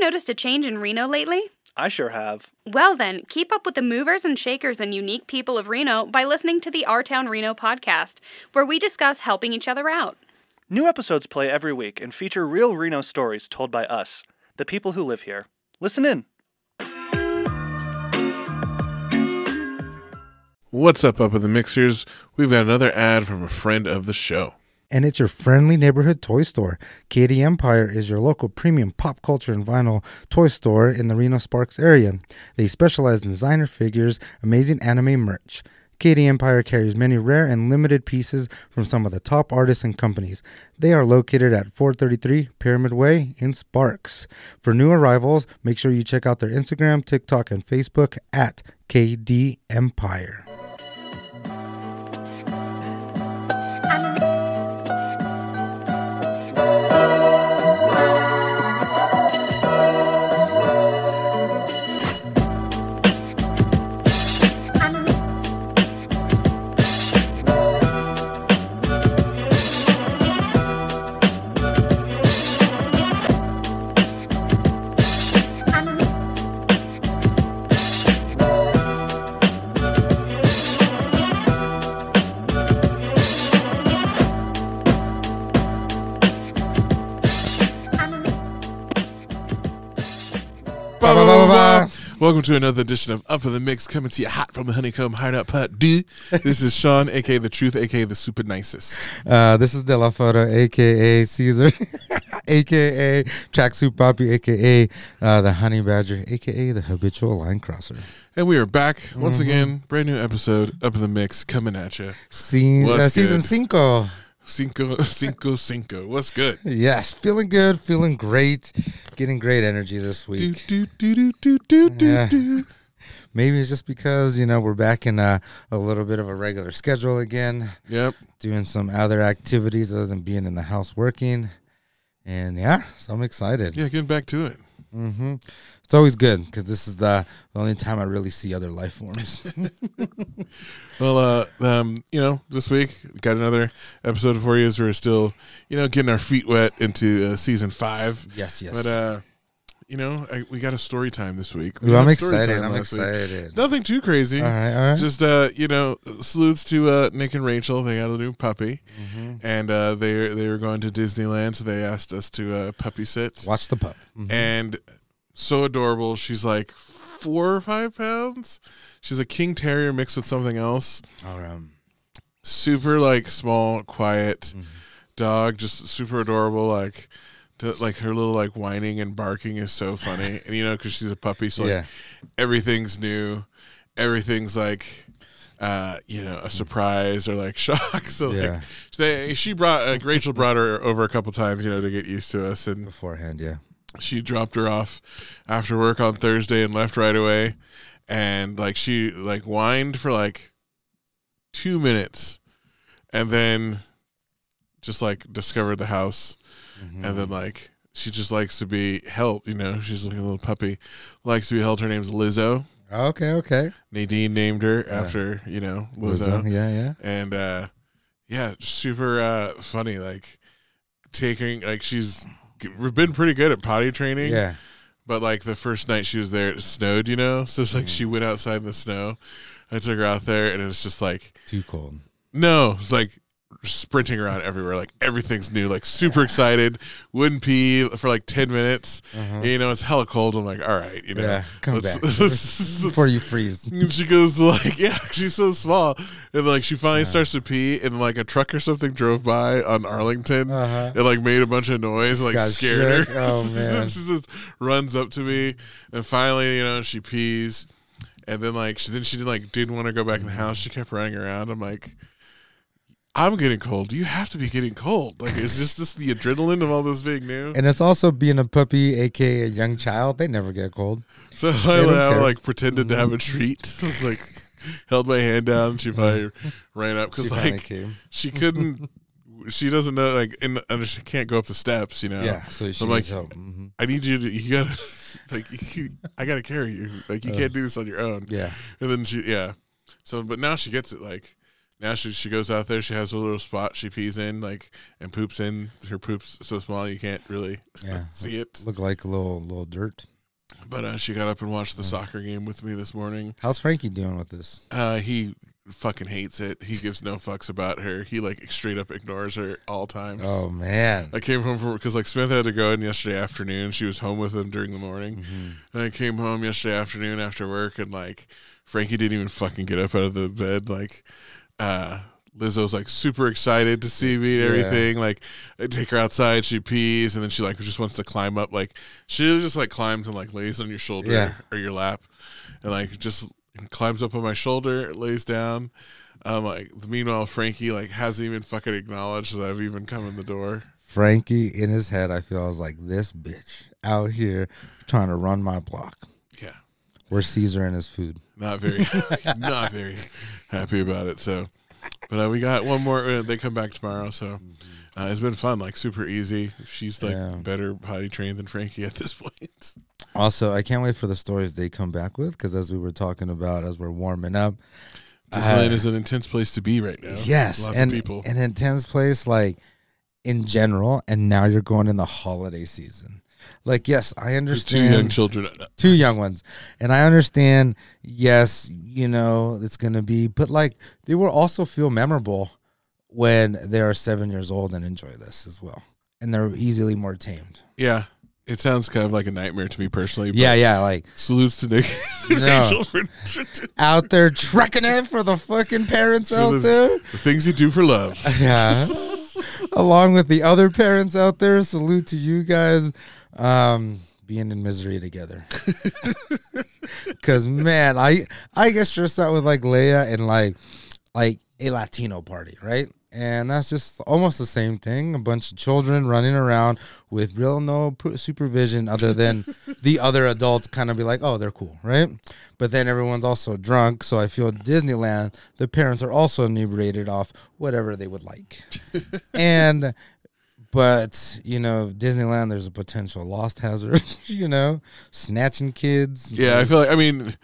Noticed a change in Reno lately? I sure have. Well, then, keep up with the movers and shakers and unique people of Reno by listening to the Our Town Reno podcast, where we discuss helping each other out. New episodes play every week and feature real Reno stories told by us, the people who live here. Listen in. What's up, up with the mixers? We've got another ad from a friend of the show. And it's your friendly neighborhood toy store. Katie Empire is your local premium pop culture and vinyl toy store in the Reno Sparks area. They specialize in designer figures, amazing anime merch. Katie Empire carries many rare and limited pieces from some of the top artists and companies. They are located at 433 Pyramid Way in Sparks. For new arrivals, make sure you check out their Instagram, TikTok, and Facebook at KD Empire. Welcome to another edition of Up in the Mix, coming to you hot from the Honeycomb Hideout Pot D. This is Sean, aka the Truth, aka the Super Nicest. Uh, this is De La Foto, aka Caesar, aka Tracksuit Poppy, aka uh, the Honey Badger, aka the Habitual Line Crosser. And we are back Mm-hmm. once again, brand new episode, Up in the Mix, coming at you. Se- uh, season cinco. Cinco, cinco, cinco. What's good? Yes, feeling good, feeling great, getting great energy this week. do, do, do, do, do, do, Yeah. do. Maybe it's just because you know we're back in a, a little bit of a regular schedule again, Yep. doing some other activities other than being in the house working, and yeah, so I'm excited. Yeah, getting back to it. hmm It's always good because this is the, the only time I really see other life forms. Well, uh, um, you know, this week got another episode for you as we're still, you know, getting our feet wet into uh, season five. yes, yes. But uh, you know, I, we got a story time this week. We Ooh, I'm excited. I'm last week. excited. Nothing too crazy. All right, all right. Just uh, you know, salutes to uh, Nick and Rachel. They got a new puppy, Mm-hmm. and uh, they they were going to Disneyland, so they asked us to uh, puppy sit. Watch the pup. Mhm. And so adorable. She's like four or five pounds. She's a king terrier mixed with something else. All right. Super like small, quiet Mhm. dog. Just super adorable. Like. To, like her little like whining and barking is so funny, and you know because she's a puppy, so like yeah. everything's new, everything's like, uh, you know, a surprise or like shock. So Yeah. like, they, she brought like Rachel brought her over a couple times, you know, to get used to us, and Beforehand, yeah. She dropped her off after work on Thursday and left right away, and like she like whined for like two minutes, and then just like discovered the house Mhm. and then like she just likes to be held. You know, she's like a little puppy, likes to be held. Her name's Lizzo. okay, okay. Nadine named her after you know Lizzo, Lizzo, Yeah, yeah. and uh, yeah, super uh, funny. Like taking like she's g- been pretty good at potty training. Yeah. But like the first night she was there, it snowed. You know, so it's like Mm. she went outside in the snow. I took her out there, and it was just like Too cold. no, it's like sprinting around everywhere. Like everything's new. Like super excited. Wouldn't pee for like ten minutes. Uh-huh. You know, it's hella cold. I'm like, all right, you know, Yeah, come let's- back let's- let's- before you freeze. and she goes to like, yeah, she's so small, and like she finally starts to pee, and like a truck or something drove by on Arlington. Uh-huh. It like made a bunch of noise, and, like Got scared shook. her. Oh, man. she just runs up to me, and finally, you know, she pees, and then like she then she didn't like didn't want to go back in the house. She kept running around. I'm like, I'm getting cold. You have to be getting cold. Like, is this just the adrenaline of all this being new? And it's also being a puppy, aka a young child. They never get cold. So I, I, like pretended to have a treat. like held my hand down. And she probably ran up because like came. she couldn't. she doesn't know like in and she can't go up the steps. You know. Yeah, so she I'm like, help. hmm I need you to. You gotta like. You, I gotta carry you. Like you can't do this on your own. Yeah. And then she yeah. So but now she gets it like. Now she she goes out there. She has a little spot she pees in, like and poops in. Her poops so small you can't really Yeah. see it. Look like a little little dirt. But uh, she got up and watched the soccer game with me this morning. How's Frankie doing with this? Uh, he fucking hates it. He gives no fucks about her. He like straight up ignores her all times. Oh man. I came home from because like Smith had to go in yesterday afternoon. She was home with him during the morning. And I came home yesterday afternoon after work, and like Frankie didn't even fucking get up out of the bed. Like, uh, Lizzo's like super excited to see me and Yeah. everything. Like, I take her outside, she pees, and then she like just wants to climb up. Like, she just like climbs and like lays on your shoulder Yeah. or your lap, and like just climbs up on my shoulder, lays down. Um, like meanwhile, Frankie like hasn't even fucking acknowledged that I've even come in the door. Frankie in his head, I feel I was like this bitch out here trying to run my block. Where's Caesar and his food? not very not very happy about it so but uh, we got one more uh, they come back tomorrow so uh, it's been fun like super easy she's like Yeah. better potty trained than frankie at this point Also, I can't wait for the stories they come back with because as we were talking about as we're warming up, disneyland is an intense place to be right now yes, lots and of people an intense place like in general, and now you're going in the holiday season. Like, yes, I There's understand two young children two young ones, and I understand. Yes, you know it's gonna be, but like they will also feel memorable when they are seven years old and enjoy this as well, and they're easily more tamed. yeah it sounds kind of like a nightmare to me personally Yeah, yeah, like salutes to nick No. Out there trekking it for the fucking parents out the- there. the things you do for love Yeah. Along with the other parents out there, salute to you guys. Um, being in misery together. Cause man, I I get stressed out with like Leia and like like a Latino party, right? And that's just almost the same thing. A bunch of children running around with real no supervision other than the other adults kind of be like, oh, they're cool, right? But then everyone's also drunk. So I feel Disneyland, the parents are also inebriated off whatever they would like. and, but, you know, Disneyland, there's a potential lost hazard, you know, snatching kids. Yeah, I feel like I mean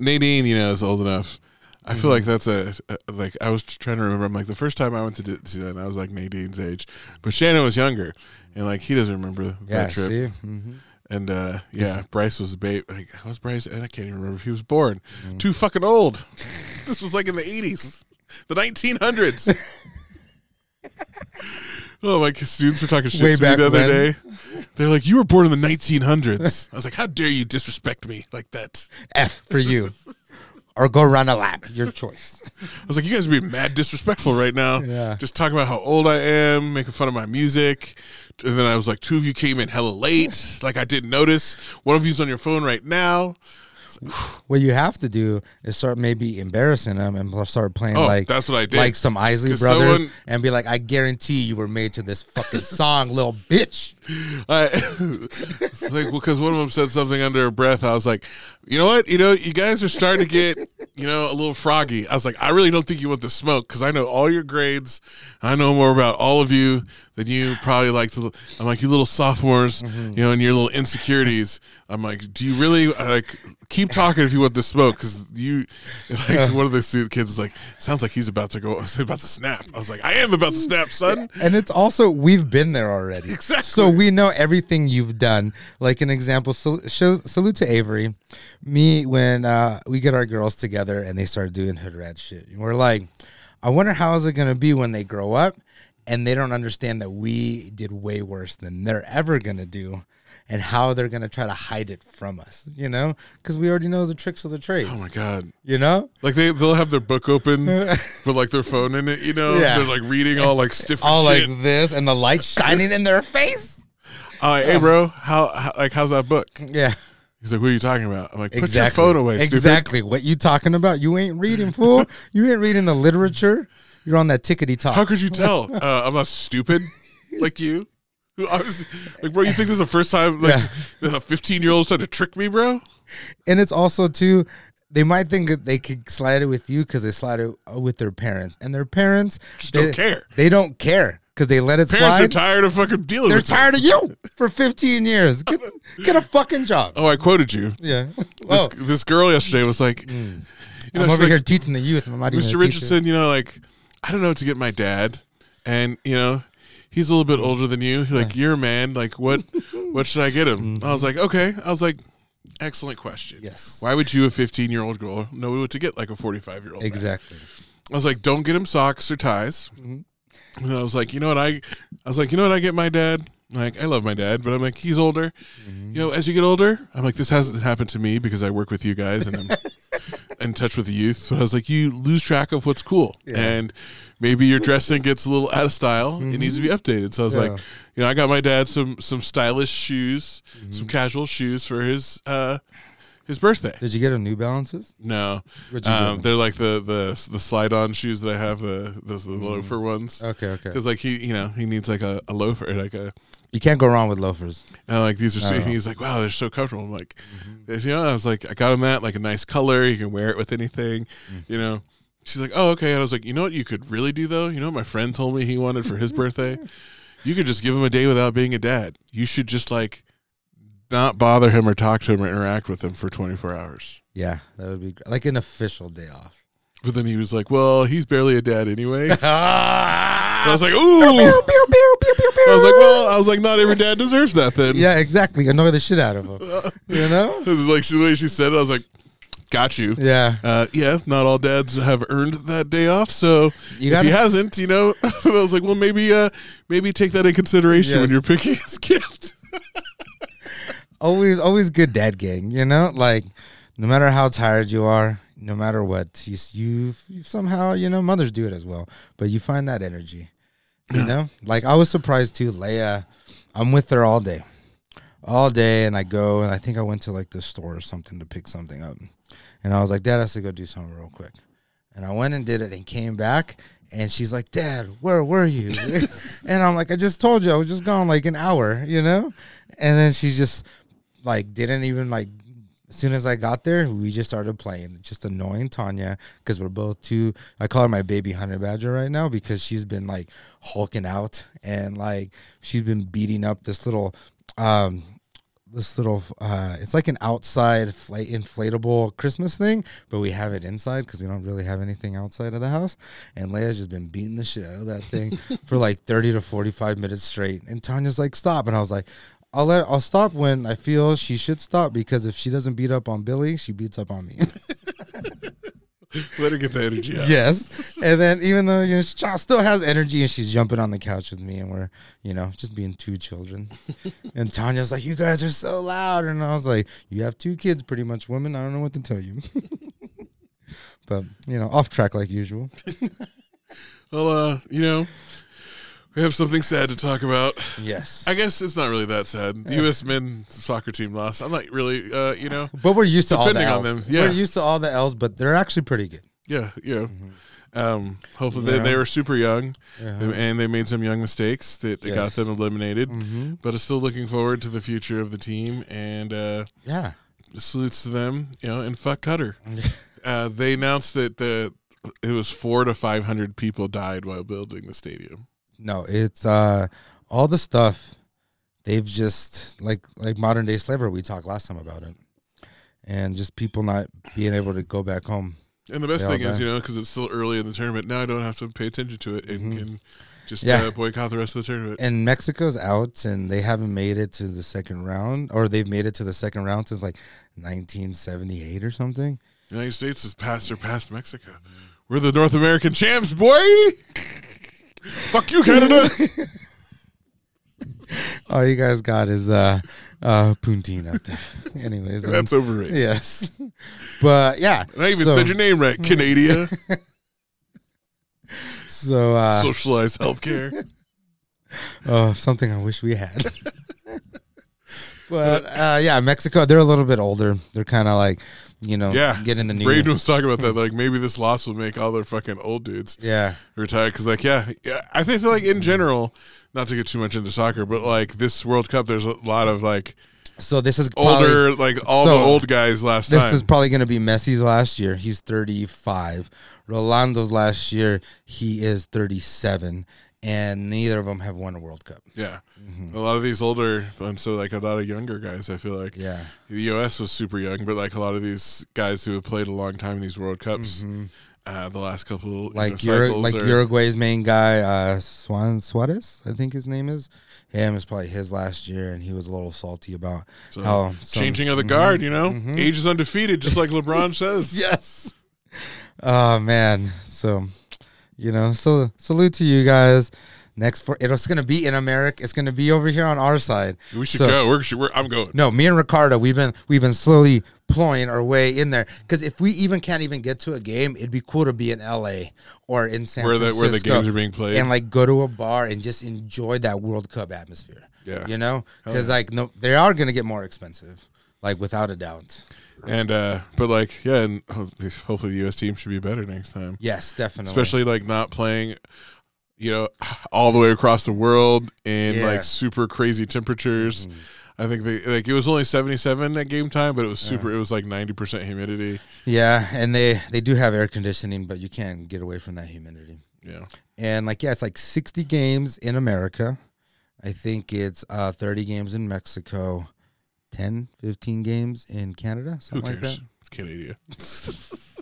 Nadine, you know, is old enough. I feel like that's a, a like I was trying to remember. I'm like the first time I went to Disneyland, I was like Nadine's age, but Shannon was younger, and like he doesn't remember Yeah, that trip. see? hmm And uh, yeah, Bryce was a babe. Like how was Bryce? And I can't even remember if he was born. Too fucking old. this was like in the 80s, the 1900s. oh my students were talking shit Way to me the other when. day. They're like, "You were born in the 1900s." I was like, "How dare you disrespect me like that?" F for you. or go run a lap. Your choice. I was like, you guys are being mad disrespectful right now. Yeah. Just talking about how old I am, making fun of my music. And then I was like, two of you came in hella late. Like I didn't notice. One of you's on your phone right now. What you have to do is start maybe embarrassing them and start playing Oh, like that's what I did. like some Isley Brothers someone- and be like, I guarantee you were made to this fucking song, little bitch. I like because one of them said something under her breath. I was like, you know what? You know, you guys are starting to get, you know, a little froggy. I was like, I really don't think you want the smoke because I know all your grades. I know more about all of you than you probably like to. I'm like, you little sophomores, mm-hmm. you know, and your little insecurities. I'm like, do you really uh, like keep talking if you want the smoke? Because you, like, one of the kids is like, sounds like he's about to go, about to snap. I was like, I am about to snap, son. And it's also we've been there already. Exactly. So we know everything you've done. Like an example, sal- show, salute to Avery. Me when uh, we get our girls together and they start doing hood rat shit. We're like, I wonder how is it gonna be when they grow up and they don't understand that we did way worse than they're ever gonna do. And how they're gonna try to hide it from us, you know? Because we already know the tricks of the trade. Oh my god. You know? Like they they'll have their book open with like their phone in it, you know. Yeah. They're like reading all like stiff All shit. like this, and the light shining in their face. I'm like, hey bro, how, how like how's that book? Yeah. He's like, what are you talking about? I'm like, put exactly. your phone away, stupid. Exactly. What you talking about? You ain't reading, fool. you ain't reading the literature. You're on that tickety talk. How could you tell? Uh, I'm not stupid like you. Who obviously, like, bro, you think this is the first time like a 15 year old's trying to trick me, bro? And it's also too. They might think that they could slide it with you because they slide it with their parents, and their parents Just they, don't care. They don't care because they let it slide. Parents are tired of fucking dealing. They're it. tired of you for 15 years. Get, get a fucking job. Oh, I quoted you. Yeah. This, Oh, this girl yesterday was like, You know, I'm over like, here teaching the youth. I'm not Mr. Richardson, you know, like I don't know what to get my dad, and you know, he's a little bit older than you. Like you're a man. Like what? what should I get him? I was like, okay. I was like, excellent question. Yes. Why would you, a 15 year old girl, know what to get like a 45 year old? Exactly. I was like, don't get him socks or ties. Mm-hmm. And I was like, you know what I? I was like, you know what I get my dad. Like I love my dad, but I'm like he's older. Mm-hmm. You know, as you get older, I'm like this hasn't happened to me because I work with you guys and I'm in touch with the youth. But I was like, you lose track of what's cool, and maybe your dressing gets a little out of style. It needs to be updated. So I was like, you know, I got my dad some some stylish shoes, some casual shoes for his uh his birthday. Did you get him New Balances? No, What'd you um, him? they're like the the the slide on shoes that I have the the, the mm-hmm. loafer ones. Okay, okay. Because like he, you know, he needs like a, a loafer, like a, You can't go wrong with loafers. and like these are. So, and he's like, wow, they're so comfortable. I'm like, mm-hmm. you know, I was like, I got him that like a nice color. You can wear it with anything, mm-hmm. you know. She's like, oh, okay. And I was like, you know what you could really do though? You know what my friend told me he wanted for his birthday? You could just give him a day without being a dad. You should just like not bother him or talk to him or interact with him for 24 hours. Yeah, that would be gr- like an official day off. But then he was like, well, he's barely a dad anyway. I was like, ooh. I was like, well, I was like, not every dad deserves that then. yeah, exactly. Annoy the shit out of him. You know? It was like she, the way she said it, I was like, got you. Yeah. Uh, yeah, not all dads have earned that day off. So You if gotta- he hasn't, you know, I was like, well, maybe, uh, maybe take that in consideration when Yes. you're picking his gift. Always, always good dad gang. You know, like no matter how tired you are, no matter what, you you, you somehow you know mothers do it as well, but you find that energy. You know, like I was surprised too. Leia, I'm with her all day, all day, and I go and I think I went to like the store or something to pick something up, and I was like, Dad has to go do something real quick, and I went and did it and came back. And she's like, Dad, where were you? and I'm like, I just told you, I was just gone like an hour, you know? And then she just like didn't even like as soon as I got there, we just started playing, just annoying Tanya because we're both too. I call her my baby honey badger right now because she's been like hulking out and like she's been beating up this little, um, this little. uh It's like an outside fla- inflatable Christmas thing, but we have it inside because we don't really have anything outside of the house. And Leia's just been beating the shit out of that thing for like thirty to forty-five minutes straight. And Tanya's like, "Stop!" And I was like. I'll let I'll stop when I feel she should stop because if she doesn't beat up on Billy, she beats up on me. Let her get the energy out. yes. And then even though you know, she still has energy and she's jumping on the couch with me and we're, you know, just being two children. and Tanya's like, You guys are so loud. And I was like, You have two kids, pretty much women. I don't know what to tell you. but, you know, off track like usual. Well, uh, you know, we have something sad to talk about. Yes. I guess it's not really that sad. The U.S. men's soccer team lost. I'm not really, uh, you know, but we're used to all the Depending on them, yeah. We're used to all the L's, but they're actually pretty good. yeah, you know. Um, hopefully Yeah. they, they were super young, Yeah. and they made some young mistakes that got them eliminated. Mm-hmm. But I'm still looking forward to the future of the team, and uh, Yeah. salutes to them. You know, and fuck Qatar. uh, they announced that the it was four to five hundred people died while building the stadium. No, it's uh all the stuff they've just like like modern day slavery. We talked last time about it, and just people not being able to go back home. And the best thing is, you know, because it's still early in the tournament. Now I don't have to pay attention to it and Mhm. can just Yeah. uh, boycott the rest of the tournament. And Mexico's out, and they haven't made it to the second round, or they've made it to the second round since like 1978 or something. The United States has passed or surpassed Mexico. We're the North American champs, boy. Fuck you, Canada. All you guys got is uh uh poutine out there. Anyways, um, That's overrated. yes, but yeah. And I even so, said your name right, Canada. So uh, Socialized healthcare. Oh, something I wish we had. but uh, yeah, Mexico, they're a little bit older. They're kind of like, you know, Yeah. getting the new. Braden was talking about that. Like maybe this loss will make all their fucking old dudes yeah, retire. Because like yeah, yeah, I think like in general, not to get too much into soccer, but like this World Cup, there's a lot of like so this is probably, older, like all so, the old guys last This time. is probably going to be Messi's last year. He's 35. Ronaldo's last year, he is 37. And neither of them have won a World Cup. Yeah, a lot of these older, and so like a lot of younger guys. I feel like Mm-hmm. Yeah. the U.S. was super young, but like a lot of these guys who have played a long time in these World Cups, uh, the last couple you Mm-hmm. like know, Ur- like are- Uruguay's main guy, uh, Swan Suarez, I think his name is. Him was probably his last year, and he was a little salty about So, how some- changing of the guard. You know, Mhm. age is undefeated, just like LeBron says. Yes. Oh man. So, you know, so salute to you guys. Next for it's gonna be in America. It's gonna be over here on our side. We should So- go. We're, we're, I'm going. No, me and Ricardo, we've been we've been slowly ploying our way in there. Because if we even can't even get to a game, it'd be cool to be in L.A. or in San Where the Francisco where the games are being played. and like go to a bar and just enjoy that World Cup atmosphere. Yeah. you know, because like no, they are gonna get more expensive, like without a doubt. And uh, but like yeah, and hopefully the U.S. team should be better next time. Yes, definitely. Especially like not playing, you know, all the way across the world in Yeah. like super crazy temperatures. I think they like it was only seventy seven at game time, but it was super. It was like ninety percent humidity. Yeah, and they they do have air conditioning, but you can't get away from that humidity. Yeah, And like yeah, it's like 60 games in America. I think it's uh 30 games in Mexico, 10, 15 games in Canada, something like that. It's Canada.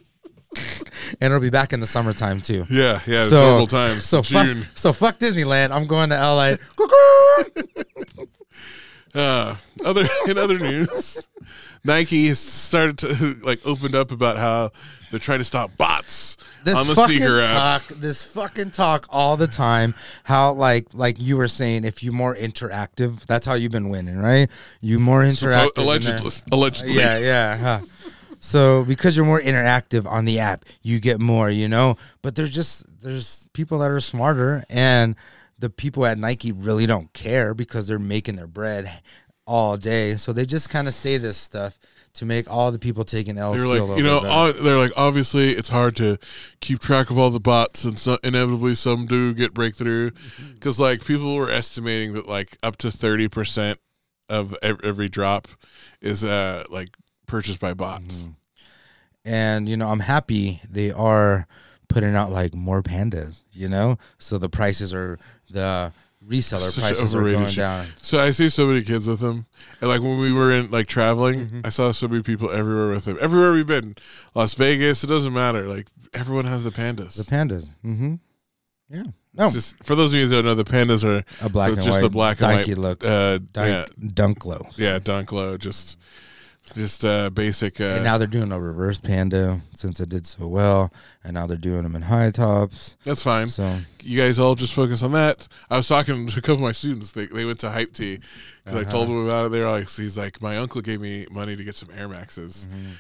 And it'll be back in the summertime too. Yeah, yeah. So- normal times. So fuck, June. so fuck Disneyland. I'm going to LA. Uh, other in other news, Nike has started to like opened up about how they're trying to stop bots this on the fucking sneaker app. talk, this fucking talk all the time. How like like you were saying, if you're more interactive, that's how you've been winning, right? You more interactive. Suppo- in there. allegedly, allegedly. Yeah, yeah. huh. So because you're more interactive on the app, you get more, you know. But there's just there's people that are smarter, and the people at Nike really don't care because they're making their bread all day. So they just kind of say this stuff to make all the people taking L's They're feel like, you know, all, they're like, obviously, it's hard to keep track of all the bots, and so inevitably, some do get breakthrough. Mm-hmm. Because like people were estimating that like up to thirty percent of every drop is uh like purchased by bots. Mm-hmm. and you know i'm happy they are putting out like more pandas you know so the prices are the reseller Such prices are going shit. down So I see so many kids with them, and like when we were in like traveling, Mm-hmm. I saw so many people everywhere with them. Everywhere we've been, Las Vegas, it doesn't matter. Like everyone has the pandas. the pandas mm-hmm yeah no just for those of you that don't know, the pandas are a black and just white the black and white look Uh, yeah, dunk, dunk low yeah, dunk low, just just uh, basic. Uh, and now they're doing a reverse panda since it did so well and now they're doing them in high tops that's fine. so You guys all just focus on that. I was talking to a couple of my students. They they went to Hype Tea because I told Uh-huh. them about it. They're like, he's like, my uncle gave me money to get some Air Maxes Mm-hmm.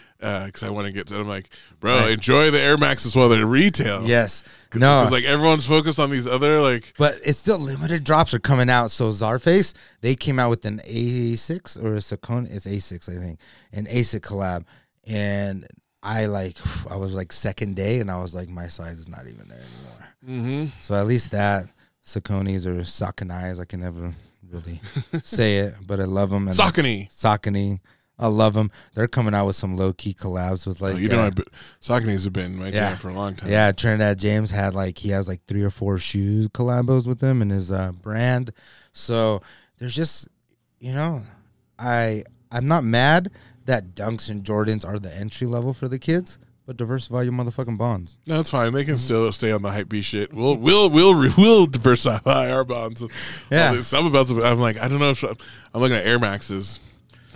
Because I want to get. I'm like, bro, Right. enjoy the Air Maxes while they're retail. yes No. Cause, like everyone's focused on these other like But it's still limited drops are coming out. So Zarface, they came out with an A6 or a Saucony, it's A6, I think, an A6 collab. And I like, I was like second day and I was like, my size is not even there anymore. mm-hmm. So at least that Sauconys or Sauconys, I can never really say it, but I love them. And Saucony. Saucony, I love them. They're coming out with some low key collabs with like, Oh, you know, uh, Saucony's have been my Yeah. for a long time. yeah, Trinidad James had like he has like three or four shoes collabos with them and his uh, brand. So there's just you know, I I'm not mad that Dunks and Jordans are the entry level for the kids, but diversify your motherfucking bonds. No, it's fine. Mm-hmm. They can still stay on the hype B shit. We'll we'll we'll we'll diversify our bonds. Yeah. I'm about to. I'm like I don't know if I'm looking at Air Maxes.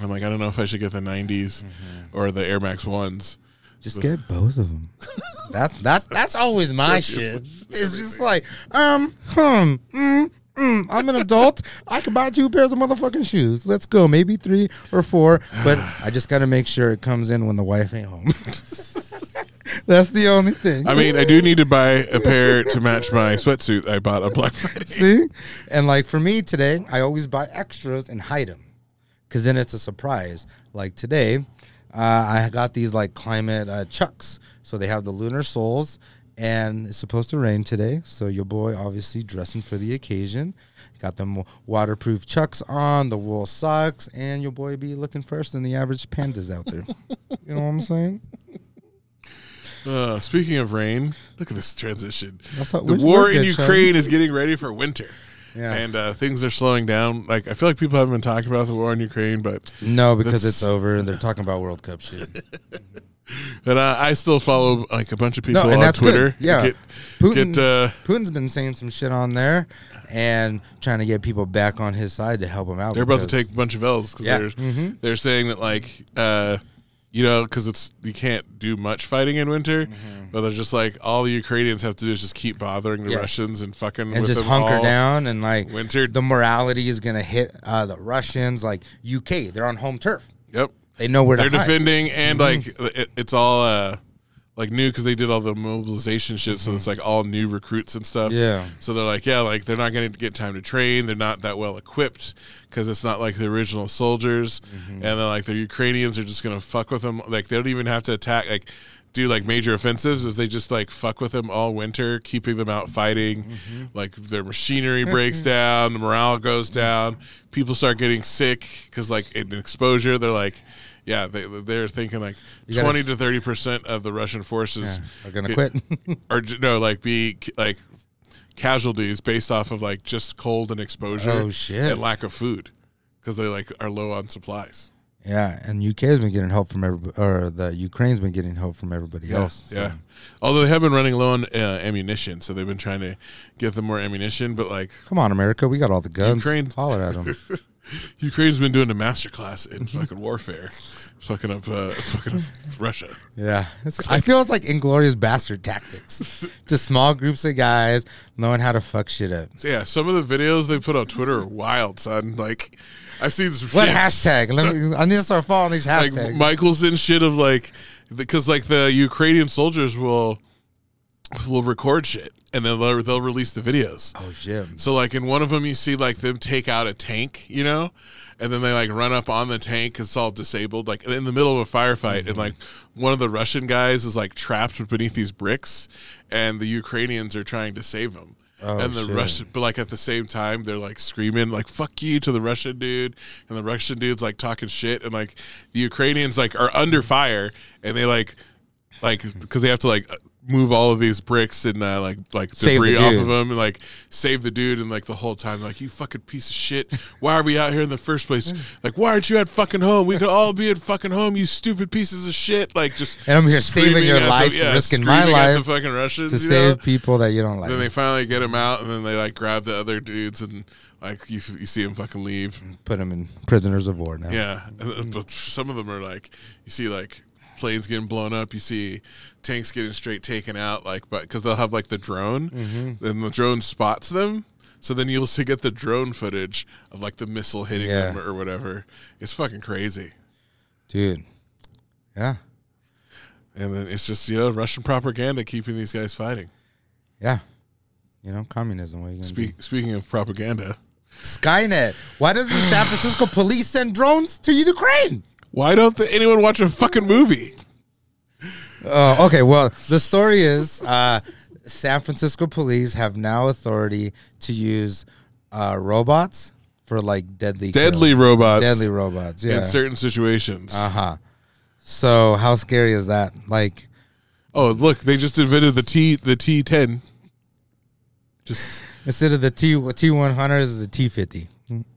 I'm like I don't know if I should get the 90s Mm-hmm. or the Air Max ones. Just get both of them. that that that's always my shit. It's just like um hmm mm, mm, I'm an adult. I can buy two pairs of motherfucking shoes. Let's go. Maybe three or four, but I just got to make sure it comes in when the wife ain't home. That's the only thing. I mean, I do need to buy a pair to match my sweatsuit I bought on Black Friday. See? And like for me today, I always buy extras and hide them because then it's a surprise. Like today, uh, I got these like climate uh, chucks. So they have the lunar soles and it's supposed to rain today. So your boy obviously dressing for the occasion. Got them waterproof chucks on, the wool socks, and your boy be looking fresh than the average pandas out there. you know what I'm saying? Uh, speaking of rain, look at this transition. That's how- the war in good, Sean. Ukraine is getting ready for winter. Yeah. And uh, things are slowing down. Like I feel like people haven't been talking about the war in Ukraine, but No, because it's over and they're talking about World Cup shit. but uh, I still follow like a bunch of people No, on that's good. Twitter. Yeah. Get, Putin, get uh, Putin's been saying some shit on there and trying to get people back on his side to help him out. they're about to take a bunch of L's because Yeah. they're Mhm. they're saying that like uh, you know because it's you can't do much fighting in winter, Mm-hmm. but they're just like all the Ukrainians have to do is just keep bothering the Yes. Russians and fucking and with just them hunker down and like Winter. the morality is gonna hit uh, the Russians. Like UK, they're on home turf. Yep. They know where they're defending and Mm-hmm. like it, it's all uh like new because they did all the mobilization shit so it's like all new recruits and stuff Mm-hmm. Yeah. so they're like yeah like they're not going to get time to train they're not that well equipped because it's not like the original soldiers Mm-hmm. and then like the ukrainians are just going to fuck with them like they don't even have to attack like do like major offensives if they just like fuck with them all winter keeping them out fighting Mm-hmm. like their machinery breaks down the morale goes down people start getting sick because like in exposure they're like yeah they, they're thinking like gotta- 20 to 30 percent of the russian forces Yeah, are gonna quit. or no like be like casualties based off of like just cold and exposure Oh, shit. and lack of food because they like are low on supplies yeah, and UK has been getting help from everybody, or the Ukraine's been getting help from everybody else. so- Yeah. Although they have been running low on uh, ammunition, so they've been trying to get them more ammunition. But like Come on, America, we got all the guns. Ukraine- Holler at them. Ukraine's been doing a master class in fucking warfare, fucking up, uh, fucking up Russia. Yeah, It's- I feel it's like inglorious bastard tactics. Just small groups of guys knowing how to fuck shit up. Yeah, some of the videos they put on Twitter are wild, son. Like I've seen some What shits. hashtag? Let me. I need to start following these like hashtags. Michelson shit of like because like the Ukrainian soldiers will will record shit and then they'll, they'll release the videos. oh shit! So like in one of them, you see like them take out a tank, you know, and then they like run up on the tank it's all disabled, like in the middle of a firefight, and mm-hmm. like one of the Russian guys is like trapped beneath these bricks, and the Ukrainians are trying to save him. Oh, and the shit. Russian, but like at the same time, they're like screaming like "fuck you" to the Russian dude, and the Russian dude's like talking shit, and like the Ukrainians like are under fire, and they like like because they have to like move all of these bricks and uh, like like Save debris off of them and like save the dude and like the whole time like you fucking piece of shit. Why are we out here in the first place? Like why aren't you at fucking home? We could all be at fucking home you stupid pieces of shit. Like just And I'm here saving your at the- life, yeah, risking my life the fucking Russians to save know? people that you don't like. then they finally get him out and then they like grab the other dudes and like you, you see him fucking leave. Put them in prisoners of war now. yeah, uh, but some of them are like you see like planes getting blown up. You see tanks getting straight taken out, like but because they'll have like the drone, Mm-hmm. then the drone spots them. So then you'll see get the drone footage of like the missile hitting Yeah. them or whatever. It's fucking crazy. dude. Yeah, And then it's just you know Russian propaganda keeping these guys fighting. yeah. You know, communism. What are you speaking of propaganda. Skynet. Why doesn't the San Francisco police send drones to Ukraine? Why don't the, anyone watch a fucking movie? Oh, okay. Well, the story is uh, San Francisco police have now authority to use uh, robots for like deadly Deadly kills. robots deadly robots. Yeah. in certain situations. Uh huh. So how scary is that? Like, oh, look, they just invented the T the T ten. Just instead of the T T one hundreds, is the T fifty.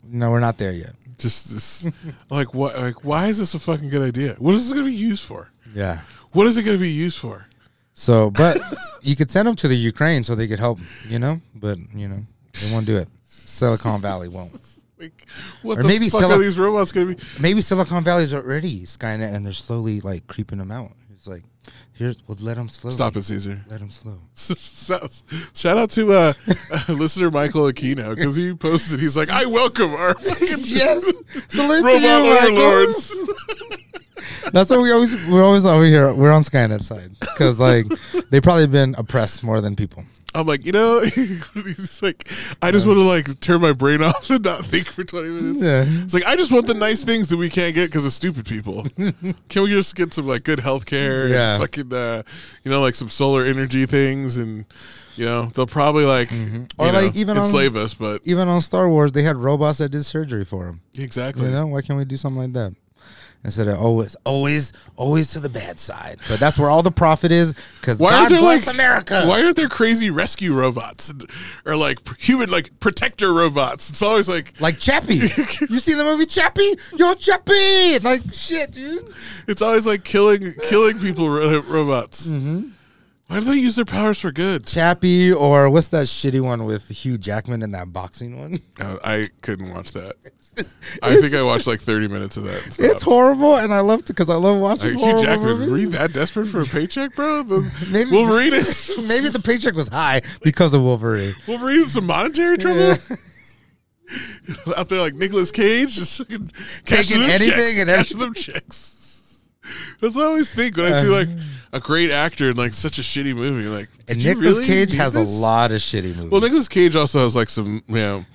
No, we're not there yet. Just this, like what like why is this a fucking good idea what is this going to be used for Yeah. what is it going to be used for So, but you could send them to the Ukraine so they could help. You know, but you know they won't do it. Silicon Valley won't. like what Or the maybe fuck are these robots going to be Maybe Silicon Valley's already Skynet, and they're slowly like creeping them out. It's like, here's we'll let them slow. stop it caesar Let them slow. shout out to uh, listener michael aquino because he posted he's like i welcome our fucking yes. Salute to robot you, overlords That's why we always we're always over here. We're on Skynet side because like they've probably been oppressed more than people. I'm like you know he's like i just want to like turn my brain off and not think for 20 minutes Yeah. It's like I just want the nice things that we can't get because of stupid people. Can we just get some like good health care? Yeah. And fucking, uh, you know, like some solar energy things, and you know they'll probably like Mm-hmm. Or, know, like, even on- enslave us, but Even on Star Wars, they had robots that did surgery for them. exactly. You know, why can't we do something like that? Instead of always, always, always to the bad side. But that's where all the profit is because Why God bless like America. Why aren't there crazy rescue robots or like human like protector robots? It's always like Like Chappie. you see the movie Chappie? Yo, Chappie! Like shit, dude. it's always like killing killing people ro- robots. Mm-hmm. Why do they use their powers for good? Chappie, or what's that shitty one with Hugh Jackman in that boxing one? Uh, I couldn't watch that. I think I watched like 30 minutes of that. It's horrible, and I love it because I love watching Like, horrible Hugh Jackman, movies. were you that desperate for a paycheck, bro? The, Maybe- Wolverine is Maybe the paycheck was high because of Wolverine. Wolverine is some monetary trouble. Out there like Nicolas Cage, just cashing anything checks, and cashing them checks. That's what I always think when I see uh, like a great actor in like such a shitty movie. Like, And Nicolas really Cage has this? a lot of shitty movies. Well, Nicolas Cage also has like some, you know,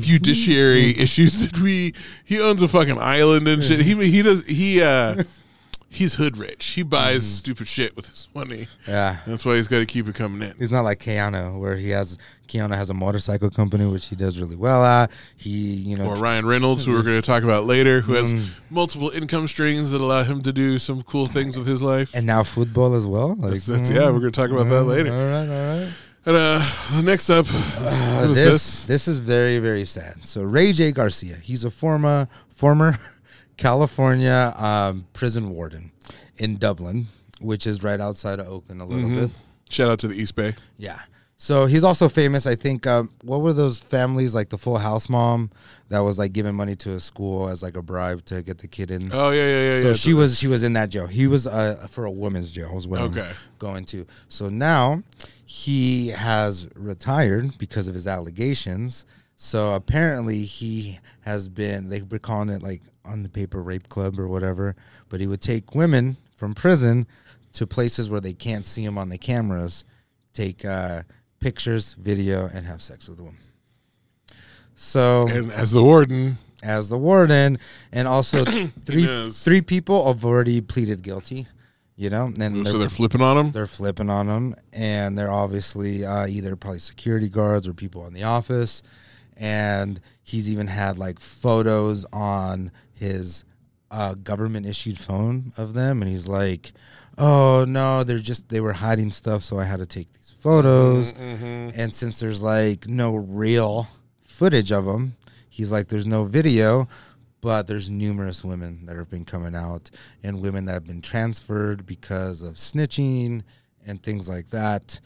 judiciary issues that we. He owns a fucking island and shit. He he does he uh he's hood rich. He buys stupid shit with his money. yeah. That's why he's got to keep it coming in. He's not like Keanu, where he has Keanu has a motorcycle company, which he does really well at. He, you know, Or Ryan Reynolds, who we're going to talk about later, who has Mm. multiple income streams that allow him to do some cool things with his life. and now football as well. Like, That's, that's- yeah, we're going to talk about that later. All right, all right. And uh, next up, is this, this? this is very very sad. So Ray J Garcia, he's a former former California um, prison warden in Dublin, which is right outside of Oakland a little Mm-hmm. bit. Shout out to the East Bay. Yeah. So he's also famous. I think. Um, what were those families like? The Full House mom that was like giving money to a school as like a bribe to get the kid in. Oh yeah, yeah, yeah. so yeah. she was she was in that jail. He was uh, for a women's jail. Was what Okay. I'm going to. So now he has retired because of his allegations. So apparently he has been they were calling it like on the paper rape club or whatever. But he would take women from prison to places where they can't see him on the cameras, take uh, pictures, video, and have sex with them. So and as the warden, as the warden, and also three three people have already pleaded guilty. You know, and so they're, they're flipping on him. they're flipping on them, and they're obviously uh, either probably security guards or people in the office. And he's even had like photos on his uh, government issued phone of them, and he's like, "Oh no, they're just they were hiding stuff, so I had to take these photos." And since there's like no real footage of them, he's like, "There's no video." But there's numerous women that have been coming out, and women that have been transferred because of snitching and things like that,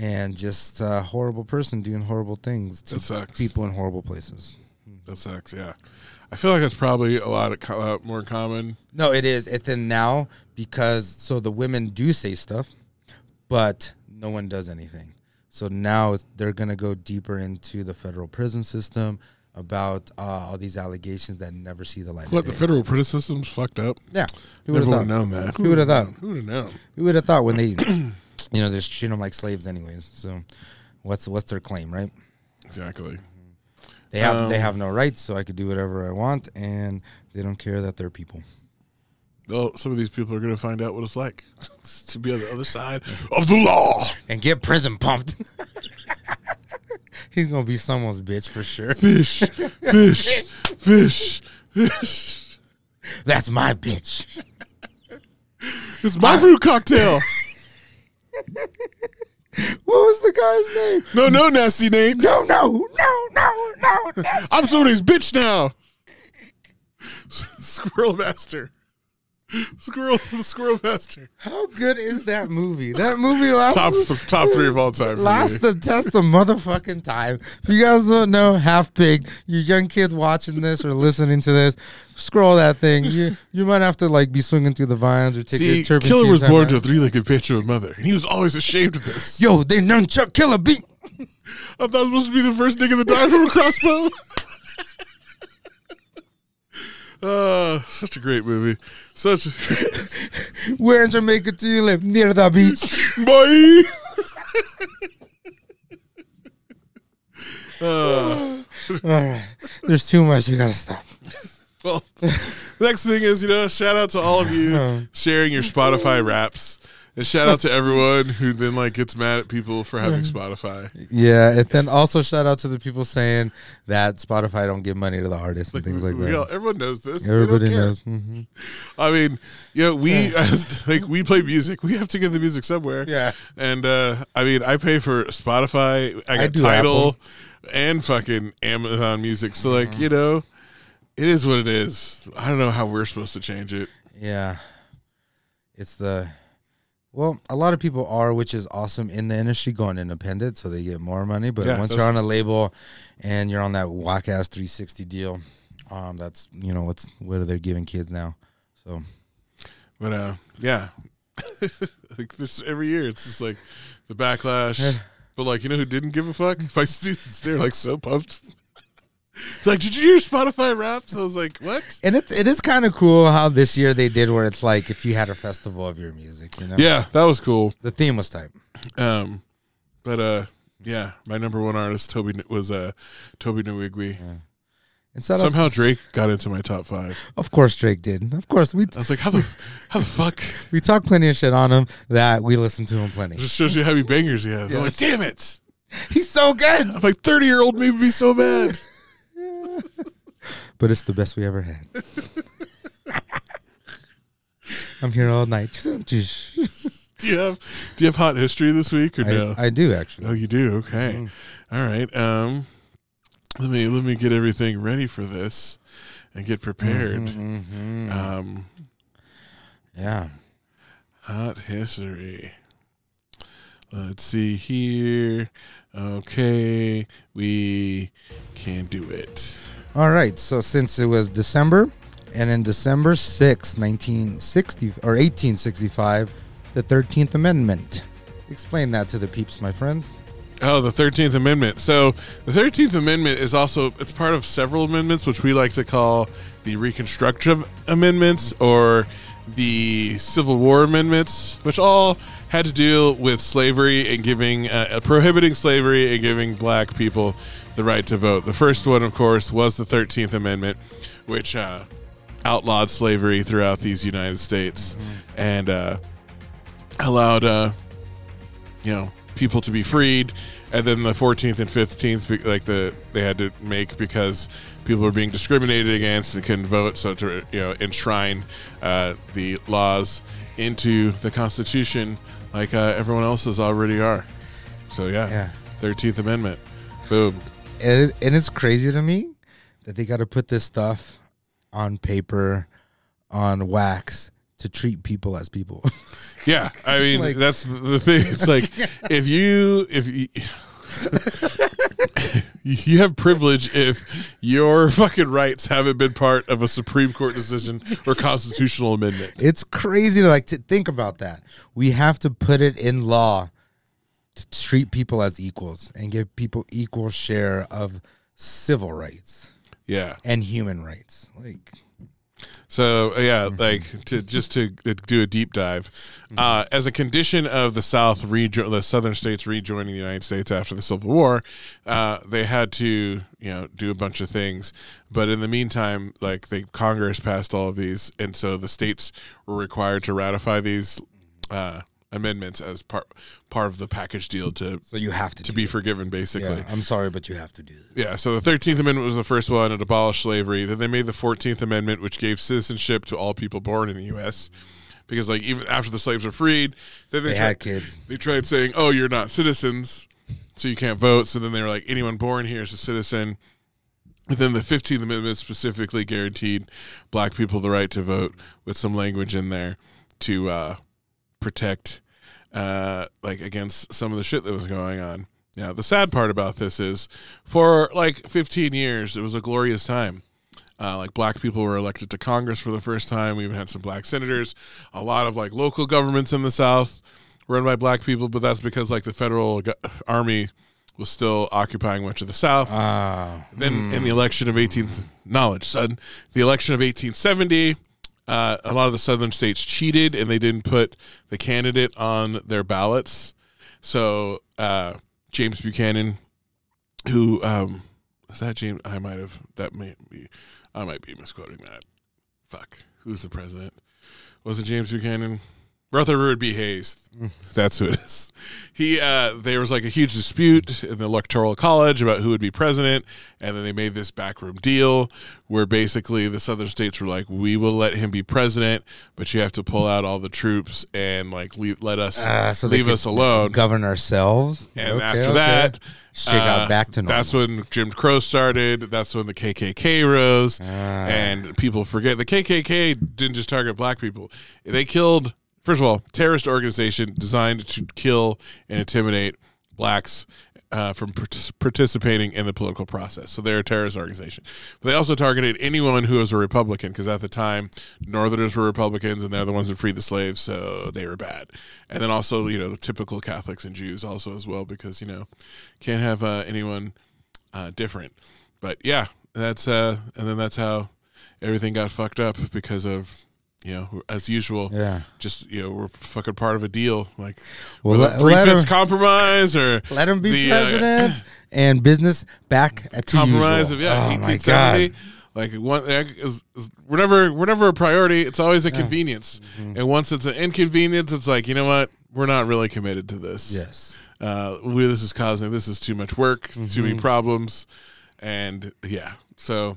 and just a horrible person doing horrible things to people in horrible places. That sucks. Yeah, I feel like that's probably a lot of co- uh, more common. No, it is. It's in now because so the women do say stuff, but no one does anything. So now it's, they're gonna go deeper into the federal prison system about uh, all these allegations that never see the light. of What the federal prison system's fucked up. Yeah, who would have known that. Who would have thought? Who would have known? Who would have thought when they, you know, they treat them like slaves anyways. So, what's what's their claim, right? Exactly. They have they Um, have no rights, so I could do whatever I want, and they don't care that they're people. Well, some of these people are going to find out what it's like to be on the other side of the law. And get prison pumped. He's gonna be someone's bitch for sure. Fish, fish, fish, fish. That's my bitch. It's my fruit cocktail. What was the guy's name? No, no, nasty names. No, no, no, no, no. I'm somebody's bitch now. Squirrel Master. Squirrel, the Squirrel Master. How good is that movie? That movie lasts Top, top three of all time. Last the test of motherfucking time. If you guys don't know, half pig, you young kids watching this or listening to this, scroll that thing. You you might have to like be swinging through the vines or take See. Killer was born out. to a three-legged of mother, and he was always ashamed of this. Yo, they nunchuck killer beat. I thought I was supposed to be the first nigga to die from a crossbow. Uh, such a great movie. Such a Where in Jamaica do you live? Near the beach. boy. uh, All right. There's too much. We gotta stop. well, next thing is, you know, shout out to all of you sharing your Spotify wraps And shout out to everyone who then like gets mad at people for having Spotify. Yeah, and then also shout out to the people saying that Spotify don't give money to the artists and things like that. all- everyone knows this. Everybody care. knows. hmm I mean, you know, we as, like we play music. We have to get the music somewhere. Yeah. And uh I mean, I pay for Spotify. I I got do Tidal and fucking Amazon Music. So like, Mm-hmm. you know, it is what it is. I don't know how we're supposed to change it. Yeah. It's the well, a lot of people are, which is awesome in the industry going independent, so they get more money. But Yeah, once you're on a label and you're on that whack ass 360 deal, um, that's you know what's what are they giving kids now? So But uh, yeah, like this every year, it's just like the backlash. but like, you know who didn't give a fuck? My students, they're like so pumped. It's like, did you hear Spotify Wrapped? I was like, what? and it it is kind of cool how this year they did where it's like if you had a festival of your music, you know? Yeah, that was cool. The theme was tight. Um, but uh, yeah, my number one artist Tobe was uh Tobe Nwigwe. And shout out Somehow Drake got into my top five. of course Drake did. Of course we I was like, how the how the fuck? we talk plenty of shit on him that we listen to him plenty. Just shows you how many bangers he has. I'm like, damn it! He's so good. I'm like, thirty year old me would be so mad. But it's the best we ever had. I'm here all night. Do you have do you have hot history this week or no? I, I do actually. Oh, you do. Okay. All right. Um, let me let me get everything ready for this and get prepared. Mhm. Um, yeah. hot history. Let's see here. Okay, we can do it. All right. So since it was December, and in December 6, 1960 or 1865, the 13th Amendment. Explain that to the peeps, my friend. Oh, the Thirteenth Amendment. So the Thirteenth Amendment is also it's part of several amendments, which we like to call the Reconstructive Amendments or the Civil War Amendments, which all had to deal with slavery and giving uh, prohibiting slavery and giving black people the right to vote. The first one, of course, was the Thirteenth Amendment, which uh, outlawed slavery throughout these United States and uh, allowed. Uh, you know people to be freed and then the 14th and 15th like the they had to make because people were being discriminated against and couldn't vote so to you know enshrine uh, the laws into the constitution like uh, everyone else's already are. So yeah, Yeah. 13th amendment. Boom. And, it, and it's crazy to me that they got to put this stuff on paper, on wax to treat people as people. yeah i mean Like- that's the thing. It's like if you if you you have privilege if your fucking rights haven't been part of a Supreme Court decision or constitutional amendment. it's crazy to like to think about that. We have to put it in law to treat people as equals and give people equal share of civil rights Yeah. and human rights. Like So uh, yeah, like to just to do a deep dive, uh, as a condition of the South rejo- the Southern states rejoining the United States after the Civil War, uh, they had to you know do a bunch of things. But in the meantime, like the Congress passed all of these, and so the states were required to ratify these uh, amendments as part part of the package deal to so you have to to be forgiven, basically. Yeah, I'm sorry, but you have to do this. Yeah, so the 13th Amendment was the first one. It abolished slavery. Then they made the 14th Amendment, which gave citizenship to all people born in the U.S. Because, like, even after the slaves were freed, then they, They tried, had kids. they tried saying, oh, you're not citizens, so you can't vote. So then they were like, anyone born here is a citizen. And then the 15th Amendment specifically guaranteed black people the right to vote with some language in there to uh, protect, uh, like, against some of the shit that was going on. Now, the sad part about this is for like 15 years, it was a glorious time. Uh, like black people were elected to Congress for the first time. We even had some black senators. A lot of like local governments in the South run by black people, but that's because like the federal go- army was still occupying much of the South. Ah, Then in the election of 18 knowledge, son, the election of 1870, uh, a lot of the southern states cheated and they didn't put the candidate on their ballots. So uh, James Buchanan, who um, is that James? I might have that may be, I might be misquoting that. Fuck, who's the president? Was it James Buchanan? Rutherford B. Hayes. That's who it is. He uh, there was like a huge dispute in the electoral college about who would be president, and then they made this backroom deal where basically the southern states were like, "We will let him be president, but you have to pull out all the troops and like leave, let us Ah, so leave us alone." Govern ourselves. And Okay, after okay. that, shit got uh, back to normal. That's when Jim Crow started. That's when the KKK rose, Ah. and people forget the KKK didn't just target black people. They killed. First of all, terrorist organization designed to kill and intimidate blacks uh, from partic- participating in the political process. So they're a terrorist organization. But they also targeted anyone who was a Republican because at the time, Northerners were Republicans and they're the ones that freed the slaves, so they were bad. And then also, you know, the typical Catholics and Jews also as well because you know can't have uh, anyone uh, different. But yeah, that's uh, and then that's how everything got fucked up because of you know as usual yeah. just you know we're fucking part of a deal like Well, let- three let fifths him- compromise or Let him be the, uh, president and business back at compromise usual. of yeah oh my god. like one is, is, we're never we're never a priority it's always a convenience Mm-hmm. and once it's an inconvenience it's like you know what we're not really committed to this Yes. uh we, this is causing this is too much work too Mm-hmm. many problems and yeah so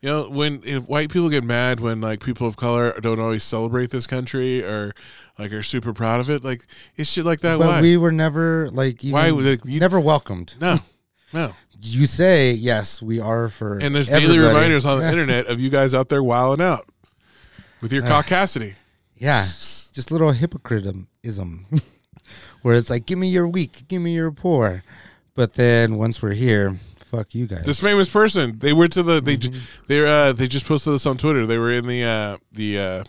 you know when if white people get mad when like people of color don't always celebrate this country or like are super proud of it like it's shit like that But why? we were never like even, Why like, you- never welcomed. no no. You say yes, we are for and there's daily reminders on the internet of you guys out there wilding out with your uh, caucasity. Yeah, just little hypocritism, where it's like, give me your weak, give me your poor, but then once we're here, fuck you guys. this famous person they were to the they mm-hmm. they uh they just posted this on twitter they were in the uh the uh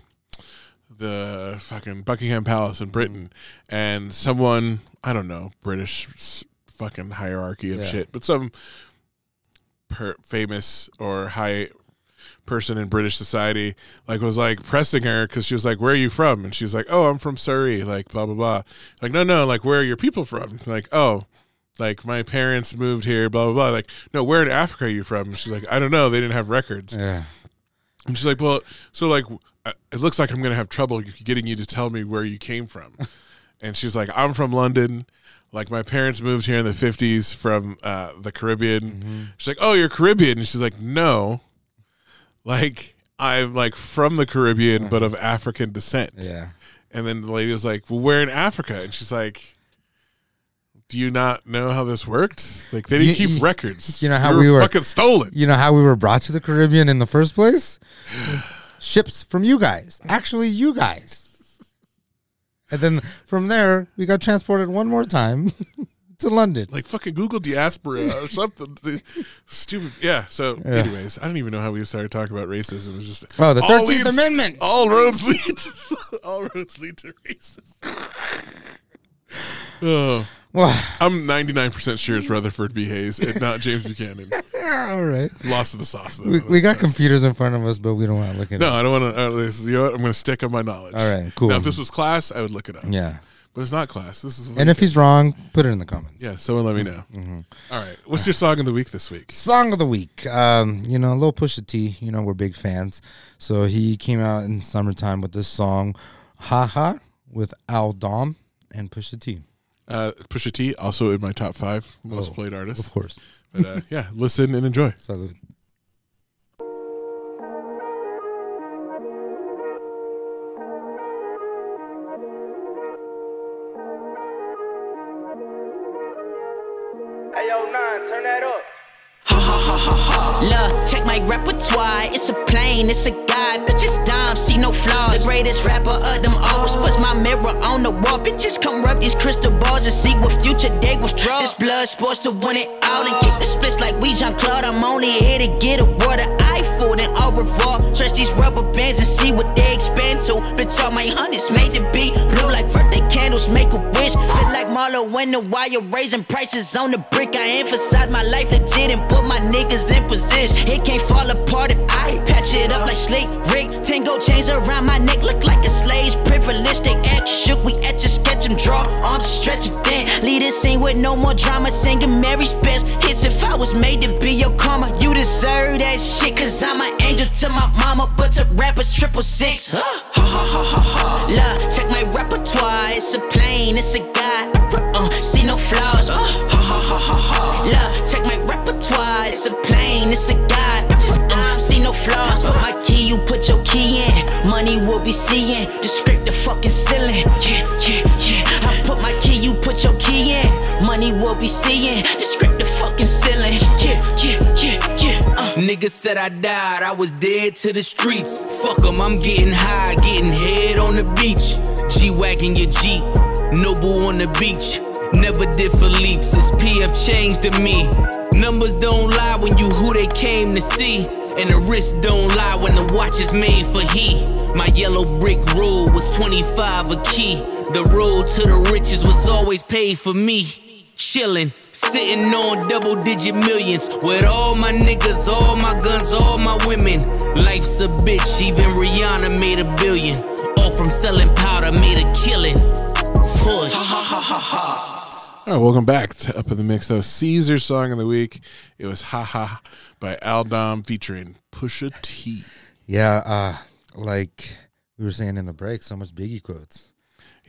the fucking buckingham palace in britain and someone i don't know british fucking hierarchy of Yeah. shit but some per- famous or high person in british society like was like pressing her because she was like where are you from and she's like oh i'm from surrey like blah blah blah like no no like where are your people from like oh like my parents moved here, blah blah blah. Like, no, where in Africa are you from? And she's like, I don't know. They didn't have records. yeah, And she's like, well, so like, it looks like I'm gonna have trouble getting you to tell me where you came from. and she's like, I'm from London. Like my parents moved here in the '50s from uh, the Caribbean. She's like, oh, you're Caribbean. And she's like, no, like I'm like from the Caribbean, but of African descent. yeah. And then the lady was like, "Well, where in Africa?" And she's like, "Do you not know how this worked? Like they didn't You- keep you- records. you know how we were- fucking stolen." You know how we were brought to the Caribbean in the first place? Ships from you guys, actually, you guys. And then from there, we got transported one more time to London. Like fucking Google diaspora or something. Stupid. Yeah. So, Yeah. anyways, I don't even know how we started talking about racism. It was just Oh, the 13th Amendment. All roads lead. To, all roads lead to racism. Oh, I'm 99% sure it's Rutherford B. Hayes and not James Buchanan. all right. Lost to the sauce. Though. We, we got computers in front of us, but we don't want to look at No, it. No, I don't want to. Uh, you know what? I'm going to stick on my knowledge. All right, cool. Now, if this was class, I would look it up. Yeah. But it's not class. This is. And if he's wrong, put it in the comments. yeah, someone let me know. Mm-hmm. All right, what's your song of the week this week? Song of the week. Um, you know, a little Pusha T. You know, we're big fans. So he came out in summertime with this song, "Ha Ha," with Al Dom and Pusha T. Uh, Pusha T, also in my top five most Oh, played artists. Of course. But uh, yeah, listen and enjoy. Salute. Hey yo, nine, turn that up. Look, check my repertoire. It's a plane, it's a guy. Bitches dime, see no flaws. The greatest rapper of them all. Puts my mirror on the wall. Bitches come rub these crystal balls and see what future they withdraw. This blood sports to win it all and keep the splits like we Jean Claude. I'm only here to get a word then au revoir. Stretch these rubber bands and see what they expand to. Bitch, all my hundreds made to be blue like birthday candles. Make a wish. Feel like Marlo when the wire raising prices on the brick. I emphasize my life legit and put my niggas in position. It can't fall apart if I patch it up like Slick Rick. Tango chains around my neck look like a slave's privilege. They act shook, we etch a sketch and draw. Arms stretch it thin. Lead a scene with no more drama. Singing Mary's best hits. If I was made to be your karma, you deserve that shit. Cause I'm an angel to my mama, but to rappers triple six. Ha ha. Look, check my repertoire. it's a plane, it's a god. Uh, see no flaws. Uh, ha. Look, check my repertoire. It's a plane, it's a god. Uh, see no flaws. Put my key, you put your key in. Money we'll be seeing. Scrape the fucking ceiling. Yeah, yeah, yeah. I put my key, you put your key in. Money we'll be seeing. Scrape the fucking ceiling. Yeah, yeah, yeah. Niggas said I died, I was dead to the streets. Fuck 'em, I'm getting high, getting head on the beach. G Wagon your Jeep, Noble on the beach. Never did for leaps, it's PF changed to me. Numbers don't lie when you who they came to see. And the wrist don't lie when the watch is made for he. My yellow brick road was 25 a key. The road to the riches was always paid for me. Chillin', sitting on double digit millions with all my niggas, all my guns, all my women. Life's a bitch, even Rihanna made a billion. All from selling powder, made a killing. Push. All right, welcome back to Up in the Mix. Though Caesar's song of the week, it was "Ha Ha" by Aldom featuring Pusha T. Yeah, uh, like we were saying in the break, so much Biggie quotes.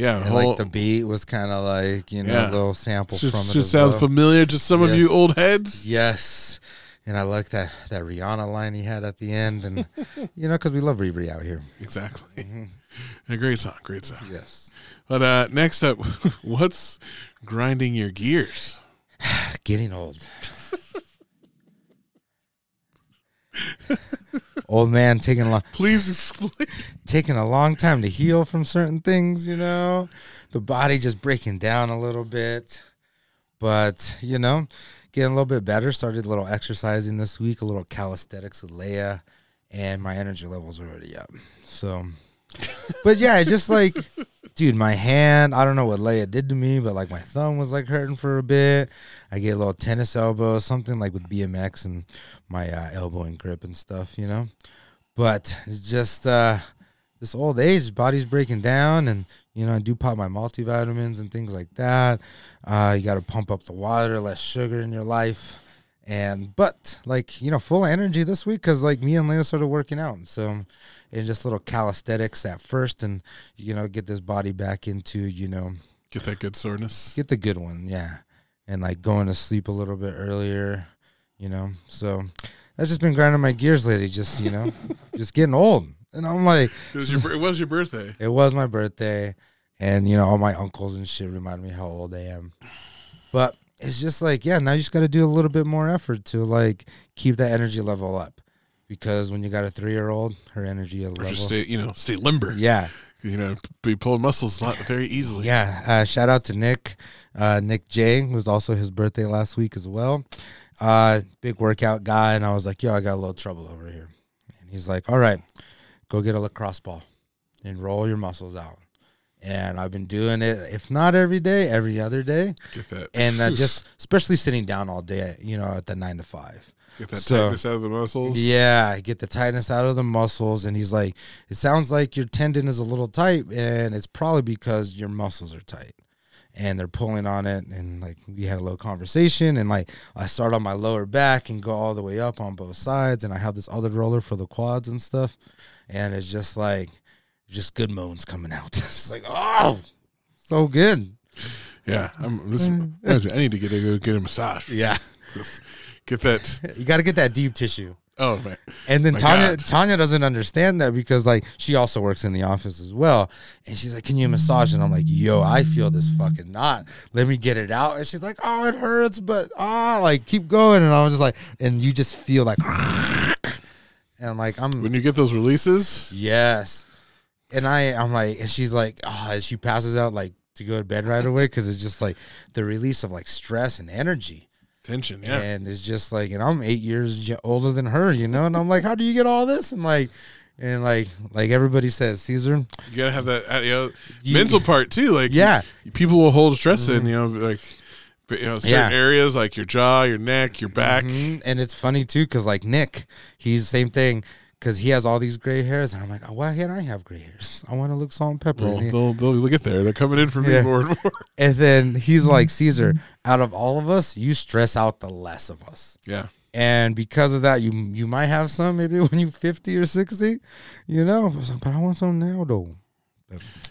Yeah, And whole- like the beat was kind of like you know Yeah. a little sample should, from it. should sound well. familiar to some of you old heads. Yes, and I like that that Rihanna line he had at the end, and you know because we love Riri out here. Exactly. Mm-hmm. A great song, great song. Yes, But uh, next up, what's grinding your gears? getting old. old man taking a long Please explain. taking a long time to heal from certain things, you know. The body just breaking down a little bit. But, you know, getting a little bit better. Started a little exercising this week, a little calisthenics with Leia, and my energy levels are already up. So but yeah, just like dude, my hand, I don't know what Leia did to me, but like my thumb was like hurting for a bit. I get a little tennis elbow, something like with BMX and my uh, elbow and grip and stuff, you know. But it's just uh this old age, body's breaking down, and you know I do pop my multivitamins and things like that. Uh, you got to pump up the water, less sugar in your life, and but like you know full energy this week because like me and Leia started working out, so and just little calisthenics at first, and you know get this body back into you know Get that good soreness. get the good one, yeah, and like going to sleep a little bit earlier, you know. So that's just been grinding my gears lately, just you know, just getting old, and I'm like. It was your, it was your birthday. It was my birthday, and you know all my uncles and shit remind me how old I am. But it's just like, yeah, now you just got to do a little bit more effort to like keep that energy level up, because when you got a three year old, her energy level, just stay, you know, stay limber. yeah, You know, be pulling muscles a lot very easily. yeah. Uh, shout out to Nick, uh, Nick J, was also his birthday last week as well. Uh, big workout guy, and I was like, yo, I got a little trouble over here, and he's like, all right, go get a lacrosse ball and roll your muscles out. And I've been doing it, if not every day, every other day. Get that. And uh, just, especially sitting down all day, you know, at the nine to five. Get that so- tightness out of the muscles. Yeah, get the tightness out of the muscles. And he's like, it sounds like your tendon is a little tight, and it's probably because your muscles are tight. And they're pulling on it. And like, we had a little conversation. And like, I start on my lower back and go all the way up on both sides. And I have this other roller for the quads and stuff. And it's just like, just good moans coming out. it's like, oh, so good. Yeah. I'm, listen, I need to get a get a massage. Yeah. Just get that. You got to get that deep tissue. Oh man. And then My Tanya God. Tanya doesn't understand that because like she also works in the office as well. And she's like, Can you massage? And I'm like, yo, I feel this fucking knot. Let me get it out. And she's like, Oh, it hurts, but ah, like keep going. And I was just like, and you just feel like and like I'm When you get those releases, Yes. And I, I'm like, and she's like, oh, she passes out like to go to bed right away because it's just like the release of like stress and energy. tension. Yeah. And it's just like, and I'm eight years older than her, you know? And I'm like, how do you get all this? And like, and like, like everybody says, Caesar, You gotta have that, uh, you know, You- mental part too. Like, Yeah. you- people will hold stress in, you know, like, but, you know, certain Yeah. areas like your jaw, your neck, your back. Mhm. and it's funny too because like Nick, he's the same thing because he has all these gray hairs, and I'm like, oh, why can't I have gray hairs? I want to look salt and pepper. Well, And he- they'll, they'll get there. They're coming in for me Yeah. more and more. and then he's like, Caesar, out of all of us, you stress out the less of us. Yeah. and because of that, you you might have some maybe when you're 50 or 60, you know. I like, but I want some now though.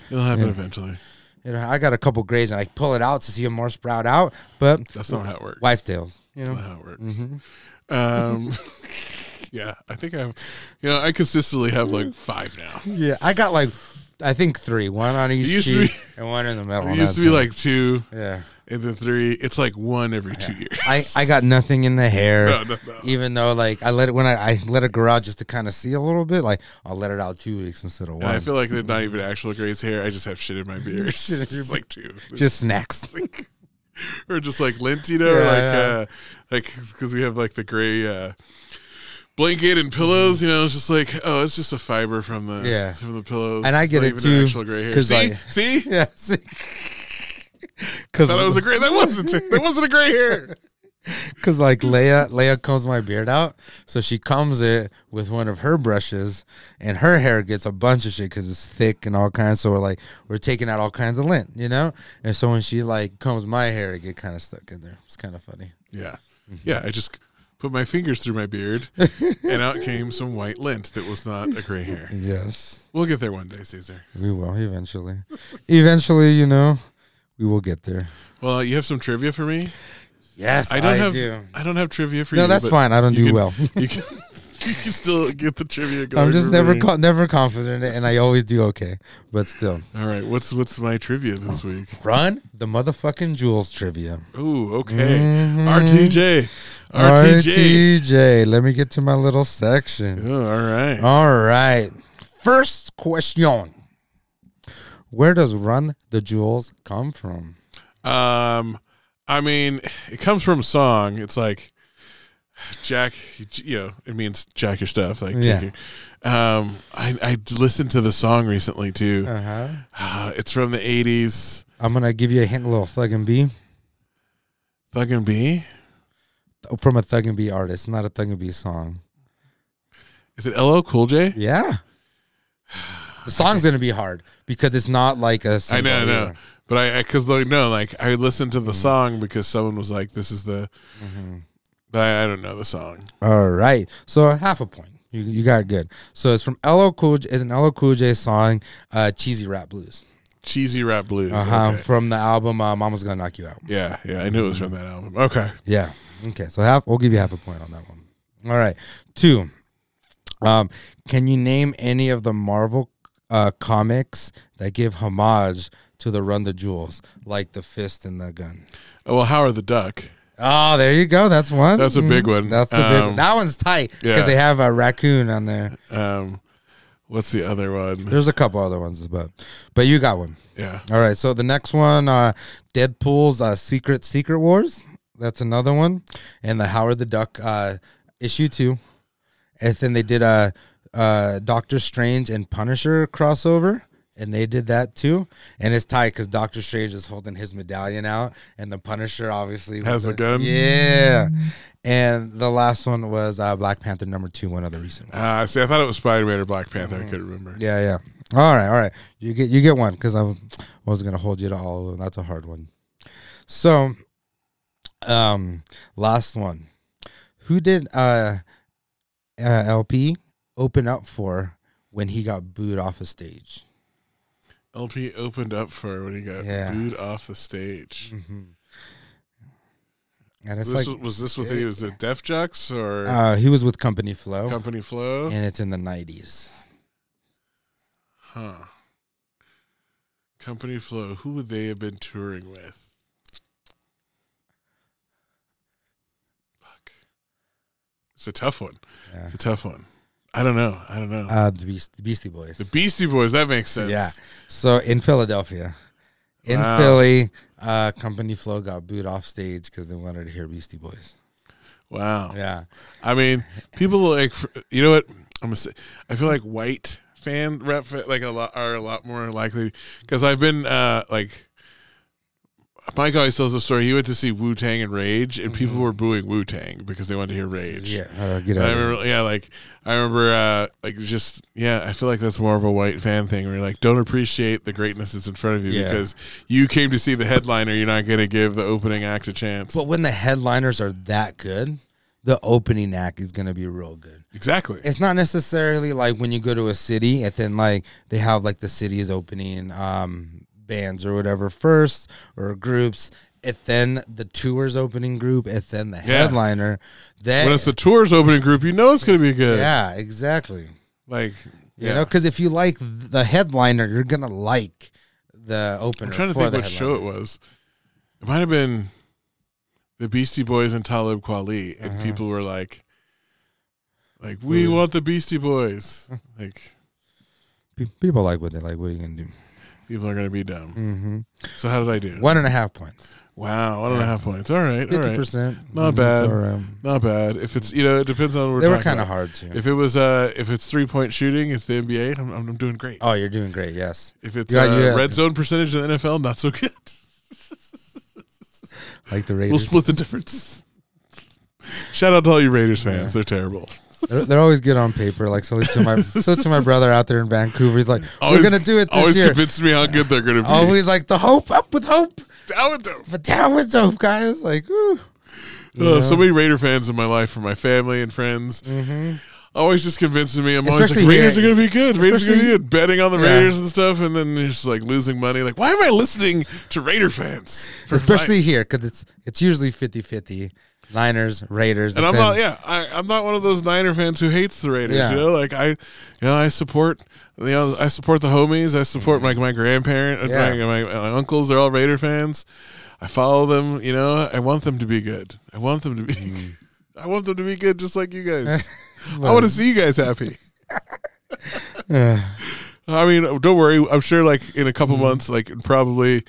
It'll happen Yeah. eventually. You know, I got a couple grays and I pull it out to see more sprout out, but That's not how it works. wife tails. You That's not how it works. Um, yeah, I think I've, you know, I consistently have like five now. yeah, I got like I think three, one on each used to cheek and one in the middle. It used to be like two yeah. and then three. It's like one every two years. I, I got nothing in the hair. No, no, no. Even though like I let it when I, I let it grow out just to kind of see a little bit, like I'll let it out two weeks instead of And one. I feel like they're not even actual Gray's hair. I just have shit in my beard. Shit in your like two. just snacks. or just like lint, you know, Yeah, like yeah. uh like because we have like the gray uh blanket and pillows, you know, it's just like oh, it's just a fiber from the Yeah. from the pillows. And I get it too, Actual gray hair. See, see, yeah. Because that was a gray. That wasn't. That wasn't a gray hair. Cause like Leia, Leia combs my beard out, so she combs it with one of her brushes, and her hair gets a bunch of shit because it's thick and all kinds. So we're like, we're taking out all kinds of lint, you know. And so when she like combs my hair, it get kind of stuck in there. It's kind of funny. Yeah, mm-hmm. yeah. I just put my fingers through my beard, and out came some white lint that was not a gray hair. Yes, We'll get there one day, Caesar. we will eventually. eventually, you know, we will get there. Well, you have some trivia for me. Yes, I don't have. do. I don't have trivia for you. No, that's fine. I don't do can- well. You can, you can still get the trivia going. I'm just never co- never confident, in it, and I always do okay. But still, All right, what's what's my trivia this week? run the motherfucking jewels trivia. Ooh, okay. Mhm. RTJ. RTJ. RTJ. Let me get to my little section. Oh, all right. All right. First question. Where does Run the Jewels come from? Um, I mean, it comes from a song. It's like Jack, you know, it means jack your stuff. Like, Yeah. your- um, I I listened to the song recently too. Uh-huh. Uh, it's from the '80s. I'm going to give you a hint, a little Thug and B. Thug and B. From a Thug and B artist, not a Thug and B song. Is it LL Cool J? Yeah. The song's going to be hard because it's not like a I know, I know. But I, because like no, like I listened to the song because someone was like, "This is the," but I, don't know the song. All right. So half a point. You, you got good. So it's from LL Cool J, it's an LL Cool J song, uh, Cheesy Rat Blues. Cheesy rat blues. Uh-huh. Okay. From the album uh, Mama's Gonna Knock You Out. Yeah, yeah, I knew it was from that album. Okay. Yeah. Okay. So half we'll give you half a point on that one. All right. Two. Um, can you name any of the Marvel uh, comics that give homage to the Run the Jewels, like the fist and the gun? Oh, well, Howard the Duck. Oh, there you go. That's one. That's a big one. That's the big Um, one. That one's tight because yeah. they have a raccoon on there. Um, what's the other one? There's a couple other ones, but but you got one. Yeah. All right. So the next one, uh, Deadpool's uh, Secret Secret Wars. That's another one, and the Howard the Duck uh, issue two. And then they did a uh, Doctor Strange and Punisher crossover, and they did that too. And it's tight because Doctor Strange is holding his medallion out, and the Punisher obviously Has the gun? Yeah. And the last one was uh, Black Panther number two, one of the recent ones. Uh, see, I thought it was Spider Man or Black Panther. I couldn't remember. Yeah, yeah. All right, all right. You get you get one because I was wasn't gonna hold you to all of them. That's a hard one. So, um, last one. Who did uh, uh El-P open up for when he got booed off a stage? El-P opened up for when he got Yeah. booed off the stage. Mm-hmm. And it's This like was, was this with he was it Def Jux or uh, he was with Company Flow, Company Flow? and it's in the nineties. Huh. Company Flow. Who would they have been touring with? Fuck. It's a tough one. Yeah. It's a tough one. I don't know. I don't know. Uh, the, Beast, Beastie Boys. the Beastie Boys. That makes sense. Yeah. So in Philadelphia, in Wow. Philly, uh, Company Flow got booed off stage because they wanted to hear Beastie Boys. Wow. Yeah. I mean, people like you know what I'm gonna say. I feel like white fan rap fa- like a lot are a lot more likely because I've been uh like. Mike always tells the story. He went to see Wu Tang and Rage, and people were booing Wu Tang because they wanted to hear Rage. Yeah. Uh, get And out I of here. remember, yeah, like I remember, uh, like just yeah, I feel like that's more of a white fan thing where you're like, don't appreciate the greatness that's in front of you Yeah. because you came to see the headliner. You're not going to give the opening act a chance. But when the headliners are that good, the opening act is going to be real good. exactly. It's not necessarily like when you go to a city and then like they have like the city is opening um bands or whatever first or groups. If then the tour's opening group, if then the Yeah. headliner, then when it's the tour's opening group, you know it's going to be good. yeah, exactly. Like, You know, because if you like the headliner, you're gonna like the opener. I'm trying to think the what show it was. It might have been the Beastie Boys and Talib Kweli, and Uh-huh. people were like, like we Ooh. want the Beastie Boys. like People like what they like. What are you gonna do? People are gonna be dumb. Mm-hmm. So how did I do? One and a half points. Wow, one and a half points. All right, all Fifty right, percent. Not bad. Not bad. If it's you know, it depends on what we're They were kind of hard too. If it was uh, if it's three point shooting, it's the NBA. I'm, I'm doing great. oh, you're doing great. Yes, If it's Yeah, uh, yeah. red zone percentage in the NFL, not so good. like the Raiders, We'll split the difference. Shout out to all you Raiders fans. They're terrible. They're, they're always good on paper. Like so to my so to my brother out there in Vancouver. He's like, Always- we're gonna do it this Always year. convinces me how good they're going to be. Always like the hope up with hope, Down with them. but down with hope, guys. Like. Uh, so many Raider fans in my life, from my family and friends, always just convincing me. I'm always Especially like, Raiders here- are going to be good. Raiders are going to be good. Betting on the Yeah. Raiders and stuff, and then just like losing money. Like, why am I listening to Raider fans? especially advice? here because it's it's usually 50-50. Niners, Raiders, And I'm then- not, yeah, I, I'm not one of those Niner fans who hates the Raiders. Yeah. You know, like I, you know, I support, you know, I support the homies. I support my my grandparent, Mm-hmm. Yeah. my, my, my uncles. They're all Raider fans. I follow them. You know, I want them to be good. I want them to be. Mm. I want them to be good, just like you guys. I want to see you guys happy. Yeah, I mean, don't worry. I'm sure, like in a couple Mm-hmm. months, like probably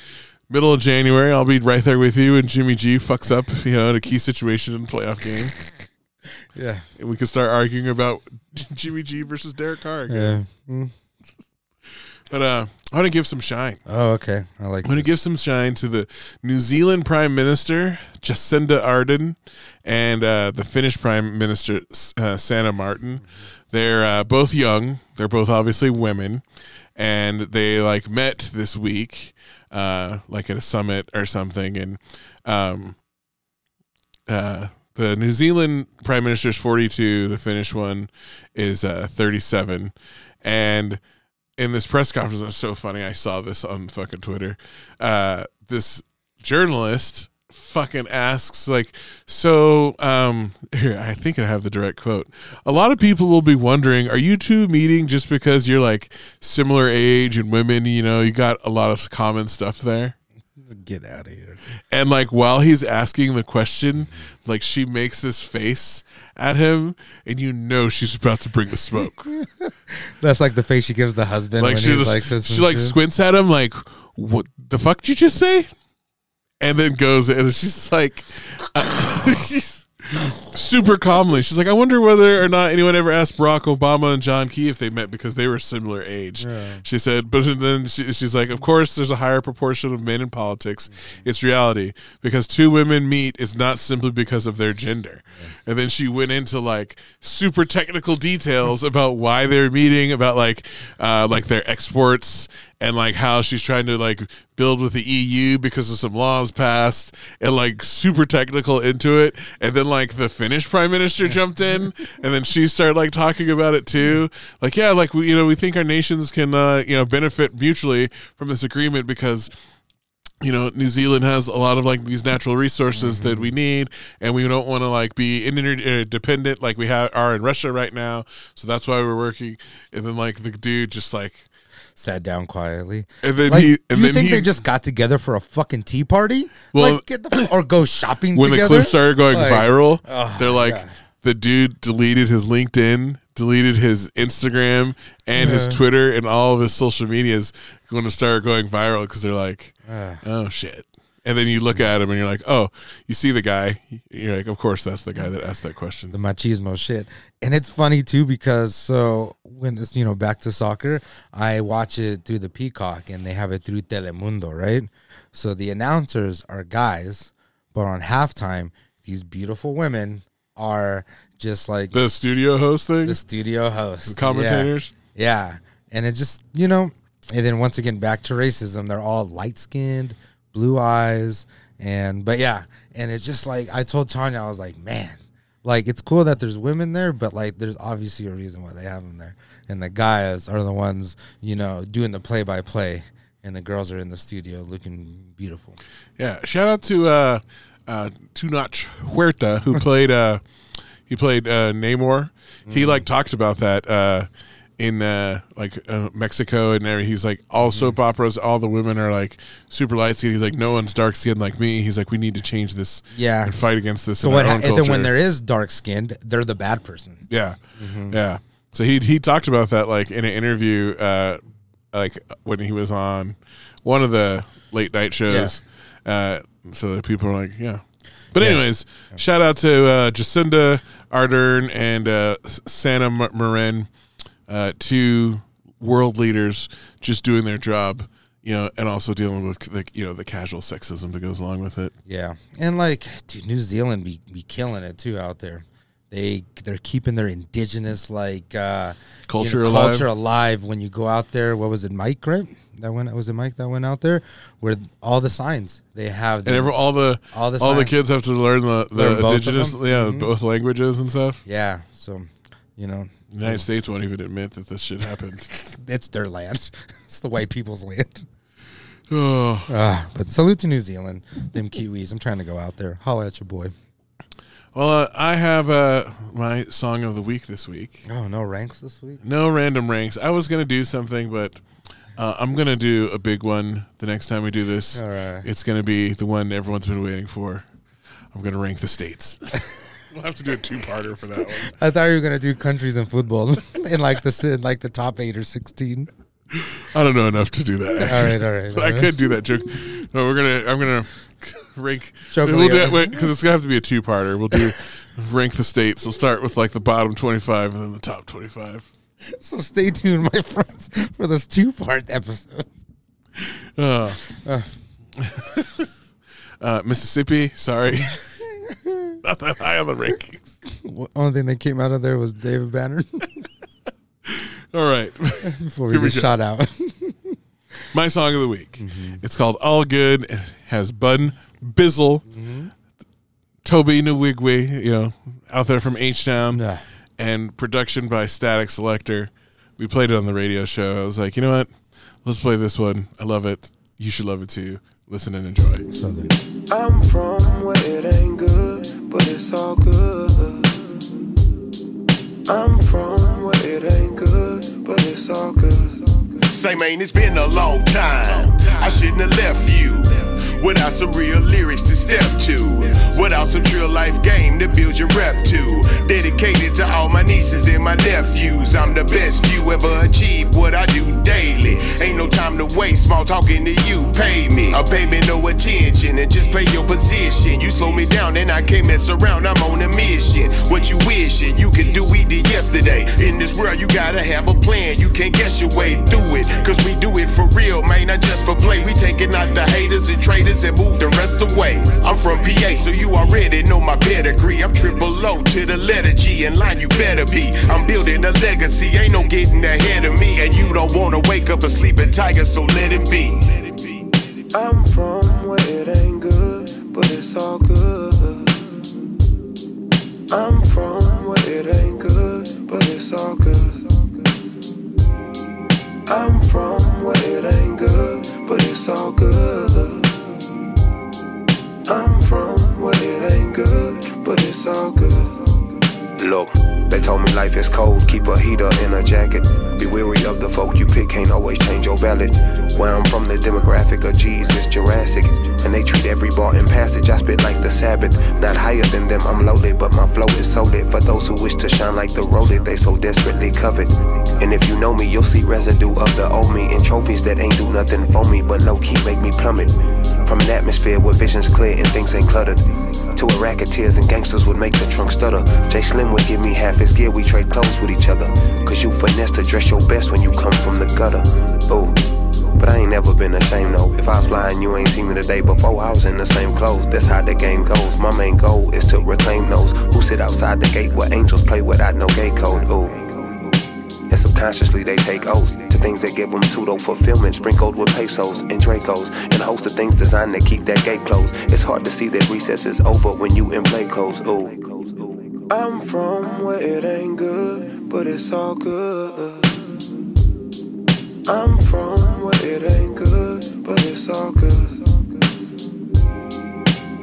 middle of January, I'll be right there with you. And Jimmy G fucks up, you know, in a key situation in a playoff game. Yeah, And we could start arguing about Jimmy G versus Derek Carr. again. yeah. Mm. But uh, I want to give some shine. Oh, okay. I like. I'm going to give some shine to the New Zealand Prime Minister Jacinda Ardern and uh, the Finnish Prime Minister uh, Sanna Marin. They're uh, both young. They're both obviously women, and they like met this week, uh, like at a summit or something. And um, uh, the New Zealand Prime Minister is 42. The Finnish one is uh, 37, and in this press conference, it's so funny. I saw this on fucking Twitter. Uh, this journalist fucking asks like, so um, here I think I have the direct quote. A lot of people will be wondering, are you two meeting just because you're like similar age and women? You know, you got a lot of common stuff there. Get out of here. And like while he's asking the question, like she makes this face at him, and you know she's about to bring the smoke. That's like the face she gives the husband like when she just, like, she like squints at him like what the fuck did you just say and then goes and she's like uh, she's super calmly she's like i wonder whether or not anyone ever asked barack obama and john key if they met because they were similar age. She said but then she, she's like of course there's a higher proportion of men in politics. It's reality because two women meet is not simply because of their gender. And then she went into like super technical details about why they're meeting about like uh like their exports and like how she's trying to like build with the EU because of some laws passed and like super technical into it and then like the Finnish prime minister jumped in and then she started like talking about it too like yeah like we you know we think our nations can uh you know benefit mutually from this agreement because you know, New Zealand has a lot of like these natural resources that we need, and we don't want to like be interdependent like we have are in Russia right now. So that's why we're working. And then like the dude just like, sat down quietly. and then Like, he, and you then think he, they just got together for a fucking tea party? Well, like, get the or go shopping when together? the clip started going Like, viral, oh, they're like, God. the dude deleted his LinkedIn, deleted his Instagram and his Twitter, and all of his social medias going to start going viral because they're like, Ah. oh shit. And then you look at him and you're like, oh, you see the guy. You're like, of course, that's the guy that asked that question. the machismo shit. And it's funny too because so when it's you know back to soccer, I watch it through the Peacock and they have it through Telemundo, right? So the announcers are guys, but on halftime, these beautiful women are just like The studio host thing, the studio host, the commentators. Yeah. yeah. And it just, you know, and then once again back to racism, they're all light skinned, blue eyes, and but yeah, and it's just like I told Tanya, I was like, man, like it's cool that there's women there, but like there's obviously a reason why they have them there. And the guys are the ones, you know, doing the play by play. and the girls are in the studio looking beautiful. Yeah, shout out to uh, uh, Tenoch Huerta who played uh, he played uh, Namor. He like talked about that uh, in uh, like uh, Mexico and there. He's like all soap operas, all the women are like super light skinned. He's like no one's dark skinned like me. He's like we need to change this. Yeah. and fight against this. So what? Ha- and then when there is dark skinned, they're the bad person. Yeah, yeah. So he he talked about that like in an interview, uh, like when he was on one of the late night shows. Uh, so that people are like, yeah. But anyways, shout out to uh, Jacinda Ardern and uh, Sanna Marin, uh, two world leaders just doing their job, you know, and also dealing with the you know the casual sexism that goes along with it. Yeah, and like, dude, New Zealand be be killing it too out there. They they're keeping their indigenous like uh, Culture you know, alive. culture alive. When you go out there, what was it, Mike? Right? That went was it Mike that went out there where all the signs they have. And every, all the All the all the kids have to learn the, the Learn both of indigenous, yeah, Mhm. both languages and stuff. yeah, so you know, The United States won't even admit that this shit happened. it's their land. it's the white people's land. oh, Ah, but salute to New Zealand, them Kiwis. I'm trying to go out there. Holla at your boy. Well, uh, I have uh, my song of the week this week. Oh, no ranks this week. No random ranks. I was gonna do something, but uh, I'm gonna do a big one the next time we do this. All right. It's gonna be the one everyone's been waiting for. I'm gonna rank the states. we'll have to do a two-parter for that one. I thought you were gonna do countries and football in like the in like the top eight or sixteen. I don't know enough to do that. All right, all right. but all I could do that joke. No, we're gonna. I'm gonna rank. Chocolate. We'll do it because it's gonna have to be a two-parter. We'll do rank the states. We'll start with like the bottom 25 and then the top 25. So stay tuned, my friends, for this two-part episode. Uh, uh, Mississippi. Sorry, not that high on the rankings. Well, only thing that came out of there was David Banner All right, before we Here get shot out. my song of the week. It's called "All Good." It has Bun Bizzle, mm-hmm. Tobe Nwigwe, you know, out there from H Town. Yeah. and production by Statik Selektah. We played it on the radio show. I was like, you know what? Let's play this one. I love it. You should love it too. Listen and enjoy. So the- I'm from where it ain't good, but it's all good. I'm from where it ain't good, but it's all good. Say, man, it's been a long time. I shouldn't have left you without some real lyrics to step to, without some real life game to build your rep to. Dedicated to all my nieces and my nephews. I'm the best few ever achieved what I do daily. Ain't no time to waste, small talking to you. Pay me, I pay me no attention and just play your position. You slow me down and I can't mess around. I'm on a mission. What you wishing you could do, we did yesterday. In this world, you gotta have a plan. You can't guess your way through it. Cause we do it for real, man, not just for play. We taking out the haters and traitors and move the rest away. I'm from PA, so you already know my pedigree. I'm triple O to the letter G. In line, you better be. I'm building a legacy, ain't no getting ahead of me. And you don't wanna wake up a sleeping tiger, so let it be. I'm from where it ain't good, but it's all good. I'm from where it ain't good, but it's all good. I'm from where it ain't good, but it's all good. I'm from where it ain't good, but it's all good. Look, they told me life is cold, keep a heater in a jacket. Be weary of the folk you pick, can't always change your ballot. Where I'm from, the demographic of is Jurassic. And they treat every bar in passage, I spit like the Sabbath. Not higher than them, I'm loaded, but my flow is so lit. For those who wish to shine like the roaded, they so desperately covet. And if you know me, you'll see residue of the old me and trophies that ain't do nothing for me, but low key make me plummet. From an atmosphere where vision's clear and things ain't cluttered. To a racketeers and gangsters would make the trunk stutter. Jay Slim would give me half his gear, we trade clothes with each other. Cause you finesse to dress your best when you come from the gutter. Ooh. But I ain't never been ashamed, though. If I was flying, you ain't seen me the day before. I was in the same clothes. That's how the game goes. My main goal is to reclaim those who sit outside the gate where angels play without no gate code. Ooh. And subconsciously they take oaths to things that give them pseudo fulfillment, sprinkled with pesos and dracos, and host of things designed to keep that gate closed. It's hard to see that recess is over when you in play clothes. Ooh. I'm from where it ain't good, but it's all good. I'm from where it ain't good, but it's all good.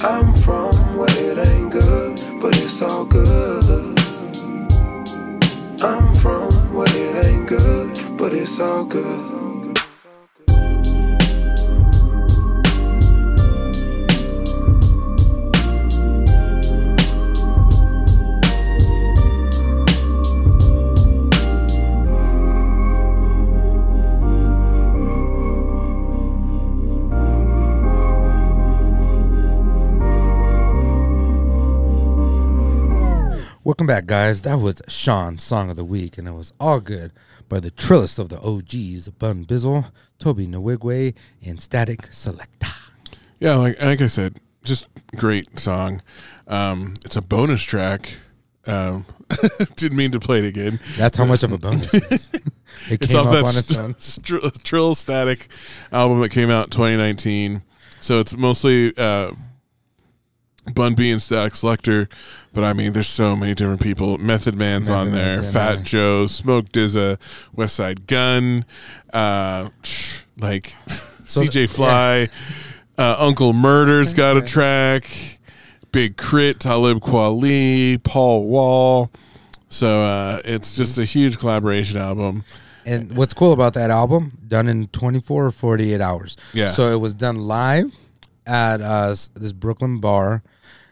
I'm from where it ain't good, but it's all good. I'm from but it's all good. Welcome back, guys. That was Sean's Song of the Week, and it was all good by the trillest of the OGs, Bun Bizzle, Tobe Nwigwe, and Statik Selektah. Yeah, like like I said, just great song. Um, it's a bonus track. Um, didn't mean to play it again. That's how much of a bonus it is. It It's came off up that on its st- own. TrillStatik album that came out in 2019. So it's mostly uh, Bun B and Statik Selektah, but I mean, there's so many different people. Method Man's Method on there, Man's Fat there. Joe, Smoke DZA, West Side Gun, uh, like So CJ Fly, uh, Uncle Murda's got a track, Big K.R.I.T., Talib Kweli, Paul Wall. So uh, it's just a huge collaboration album. And what's cool about that album, done in 24 or 48 hours. Yeah. So it was done live at uh, this Brooklyn bar.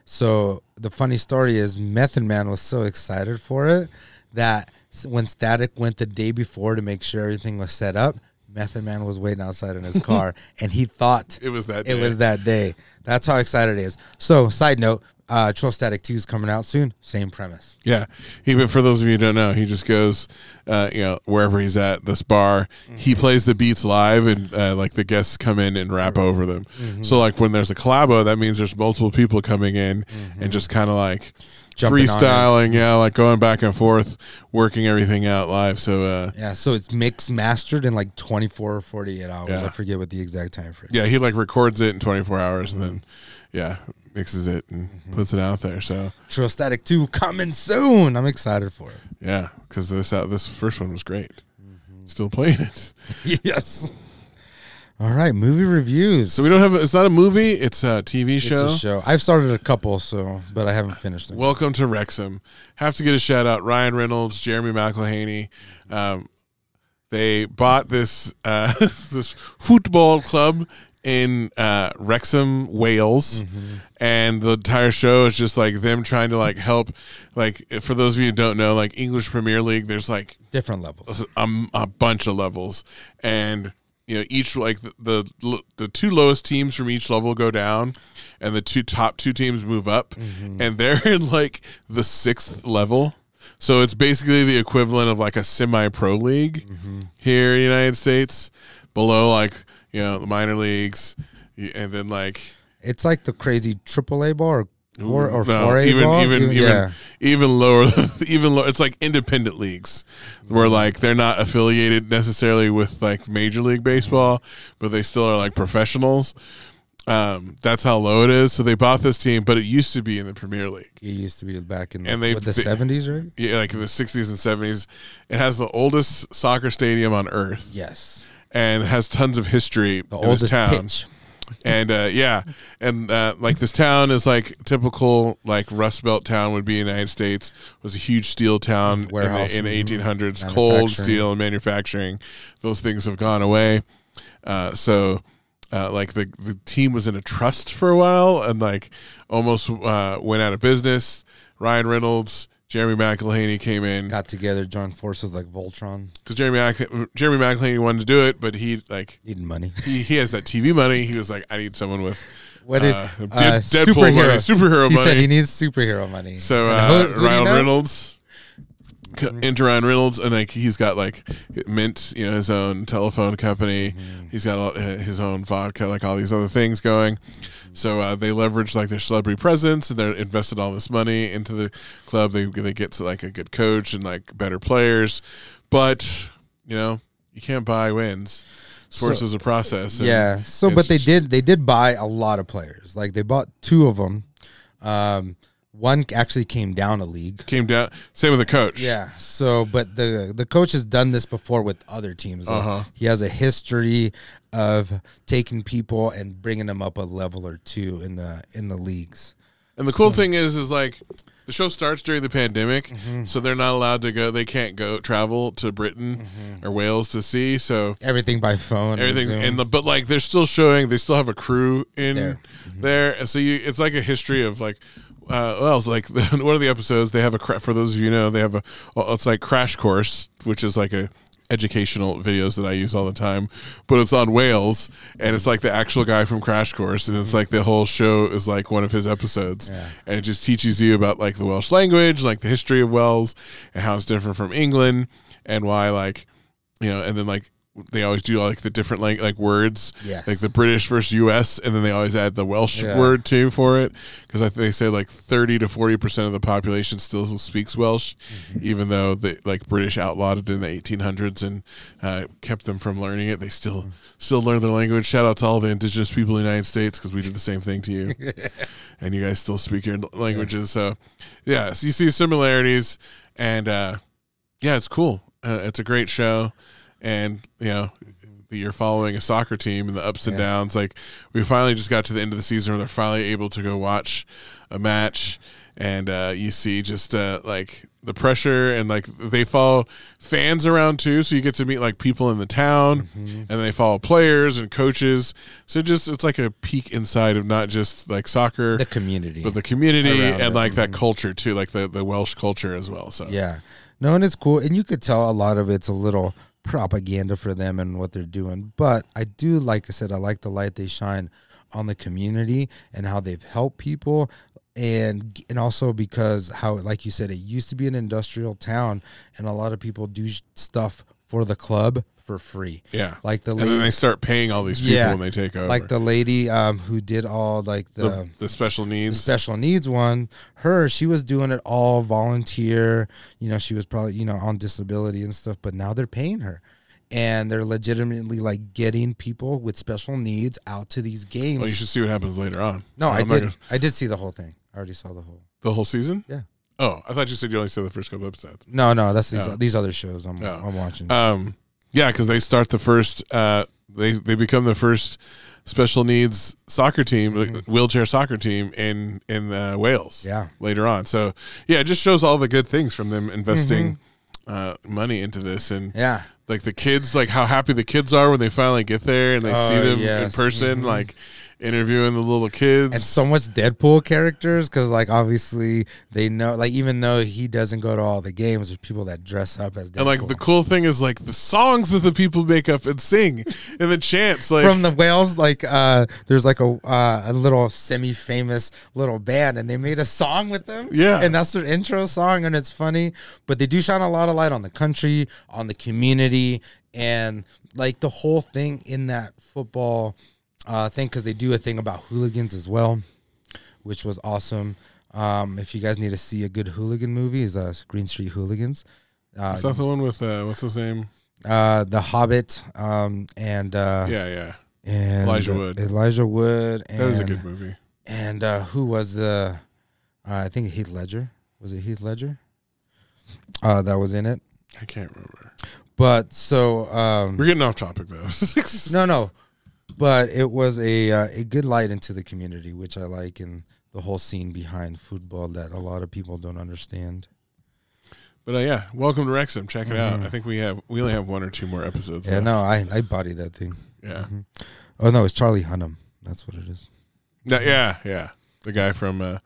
So the funny story is Method Man was so excited for it that when Statik went the day before to make sure everything was set up, Method Man was waiting outside in his car and he thought It was that it day. was that day. That's how excited he is. So, side note, uh, TrillStatik 2 is coming out soon. Same premise. Yeah, even for those of you who don't know, he just goes, uh, you know, wherever he's at this bar, Mm-hmm. he plays the beats live, and uh, like the guests come in and rap over them. Mm-hmm. So like when there's a collabo, that means there's multiple people coming in and just kind of like Mm-hmm. Jumping freestyling, yeah, like going back and forth, working everything out live. So uh, Yeah, so it's mixed, mastered in like 24 or 48 hours. Yeah. I forget what the exact time frame. yeah, he like records it in 24 hours and then Mm-hmm. yeah, mixes it and puts it out there. So TrillStatik 2 coming soon. I'm excited for it. yeah, because this uh, this first one was great. Still playing it. yes. All right, movie reviews. So we don't have. A, it's not a movie. It's a TV it's show. a show. I've started a couple, so but I haven't finished them. Welcome to Wrexham. Have to get a shout out. Ryan Reynolds, Jeremy McElhenney. Um, they bought this uh, this football club in uh, Wrexham, Wales, mm-hmm. and the entire show is just like them trying to like help. Like for those of you who don't know, like English Premier League, there's like Different levels. a, a bunch of levels, and you know each like the, the the two lowest teams from each level go down, and the two top two teams move up, mm-hmm. and they're in like the sixth level. So it's basically the equivalent of like a semi-pro league mm-hmm. here in the United States, below like you know the minor leagues, and then like It's like the crazy AAA ball or or, or no, 4A even, ball. even even yeah. even lower even lower it's like independent leagues where like they're not affiliated necessarily with like major league baseball but they still are like professionals um that's how low it is so they bought this team but it used to be in the premier league It used to be back in And the, they- what, the they- 70s, right? yeah like in the 60s and 70s it has the oldest soccer stadium on earth Yes. And has tons of history The in this oldest town pitch. and uh, yeah, and uh, like this town is like typical like Rust Belt town would be in the United States. Was a huge steel town in Warehouse the, in the 1800s. Cold manufacturing. steel and manufacturing, those things have gone away. Uh, so. Uh, like the the team was in a trust for a while and like almost uh, went out of business. Ryan Reynolds, Jeremy McElhenney came in Got together, joined forces like Voltron. because Jeremy Mac- Jeremy McElhenney wanted to do it, but he like needed money. he, he has that TV money. He was like, I need someone with What did uh, uh, Deadpool superhero money, superhero He money. said he needs superhero money. so uh, who- who Ryan? Reynolds into Ryan Reynolds, and like he's got like Mint, you know, his own telephone company. Mm-hmm. He's got all, uh, his own vodka, like all these other things going. So uh, they leverage like their celebrity presence, and they're invested all this money into the club. They they get to like a good coach and like better players, but you know you can't buy wins. Sports So- is a process. and Yeah. So, but they did they did buy a lot of players. Like they bought two of them. Um, One actually came down a league. Came down. Same with the coach. Yeah. So, but the the coach has done this before with other teams. Uh-huh. He has a history of taking people and bringing them up a level or two in the in the leagues. And the cool thing is, is like the show starts during the pandemic, Mm-hmm. so they're not allowed to go. They can't go travel to Britain or Wales to see. So Everything by phone. everything Zoom. and the but like they're still showing. They still have a crew in There. there, and so you it's like a history of like. Uh, well, it's like one of the episodes they have a for those of you know they have a it's like crash course, which is like a educational videos that I use all the time, but it's on Wales and it's like the actual guy from Crash Course and it's like the whole show is like one of his episodes Yeah. and it just teaches you about like the Welsh language, like the history of Wales and how it's different from England and why like you know and then like they always do like the different like like words Yes. like the British versus US and then they always add the Welsh Yeah. word too for it because I think they say like 30 to 40 percent of the population still speaks Welsh Mm-hmm. even though the like British outlawed it in the 1800s and uh, kept them from learning it they still Mm-hmm. still learn their language shout out to all the indigenous people in the United States because we did the same thing to you and you guys still speak your languages so yeah so you see similarities and uh, yeah it's cool uh, it's a great show and you know you're following a soccer team and the ups and Yeah. downs like we finally just got to the end of the season where they're finally able to go watch a match and uh, you see just uh, like the pressure and like they follow fans around too so you get to meet like people in the town Mm-hmm. and they follow players and coaches so just it's like a peek inside of not just like soccer the community. but the community and like that culture too like the, the welsh culture as well so Yeah. No, and it's cool. And you could tell a lot of it's a little propaganda for them and what they're doing. But I do, like I said, I like the light they shine on the community and how they've helped people. And and also because how, like you said, it used to be an industrial town, and a lot of people do stuff for the club for free. yeah Like the and then they start paying all these people Yeah. when they take over like the lady um, who did all like the, the the special the needs special needs one her she was doing it all volunteer you know she was probably you know on disability and stuff but now they're paying her and they're legitimately like getting people with special needs out to these games Well, you should see what happens later on. no i I'm not did gonna- i did see the whole thing i already saw the whole the whole season. Yeah. Oh, I thought you said you only saw the first couple episodes. no no that's these Oh. these other shows i'm, Oh. I'm watching Um, yeah, because they start the first. Uh, they they become the first special needs soccer team, like, wheelchair soccer team in in uh, Wales. Mm-hmm. Yeah. later on. So yeah, it just shows all the good things from them investing Mm-hmm. uh, money into this and yeah like the kids, like how happy the kids are when they finally get there and they Oh, see them in yes. person, Mhm. like interviewing the little kids and so much Deadpool characters because like obviously they know like even though he doesn't go to all the games, there's people that dress up as Deadpool. And like the cool thing is like the songs that the people make up and sing and the chants like from the whales like uh, there's like a uh, a little semi-famous little band, and they made a song with them. Yeah. and that's their intro song, and it's funny. But they do shine a lot of light on the country, on the community, and like the whole thing in that football uh, thing because they do a thing about hooligans as well, which was awesome. Um, if you guys need to see a good hooligan movie, is uh, Green Street Hooligans. Uh, is that the one with uh, what's his name? uh, the Hobbit, um, and uh, Yeah, yeah. and Elijah Wood. Elijah Wood. And, That was a good movie. And uh, who was the? Uh, I think Heath Ledger. Was it Heath Ledger? Uh, that was in it. I can't remember. But so um, We're getting off topic though. no, no. But it was a uh, a good light into the community, which I like, and the whole scene behind football that a lot of people don't understand. But uh, yeah, welcome to Wrexham. Check it out. I think we have we only have one or two more episodes. Mm-hmm. Yeah, left. no, I I body that thing. Yeah. Oh no, it's Charlie Hunnam. That's what it is. No, yeah, yeah. The guy from uh,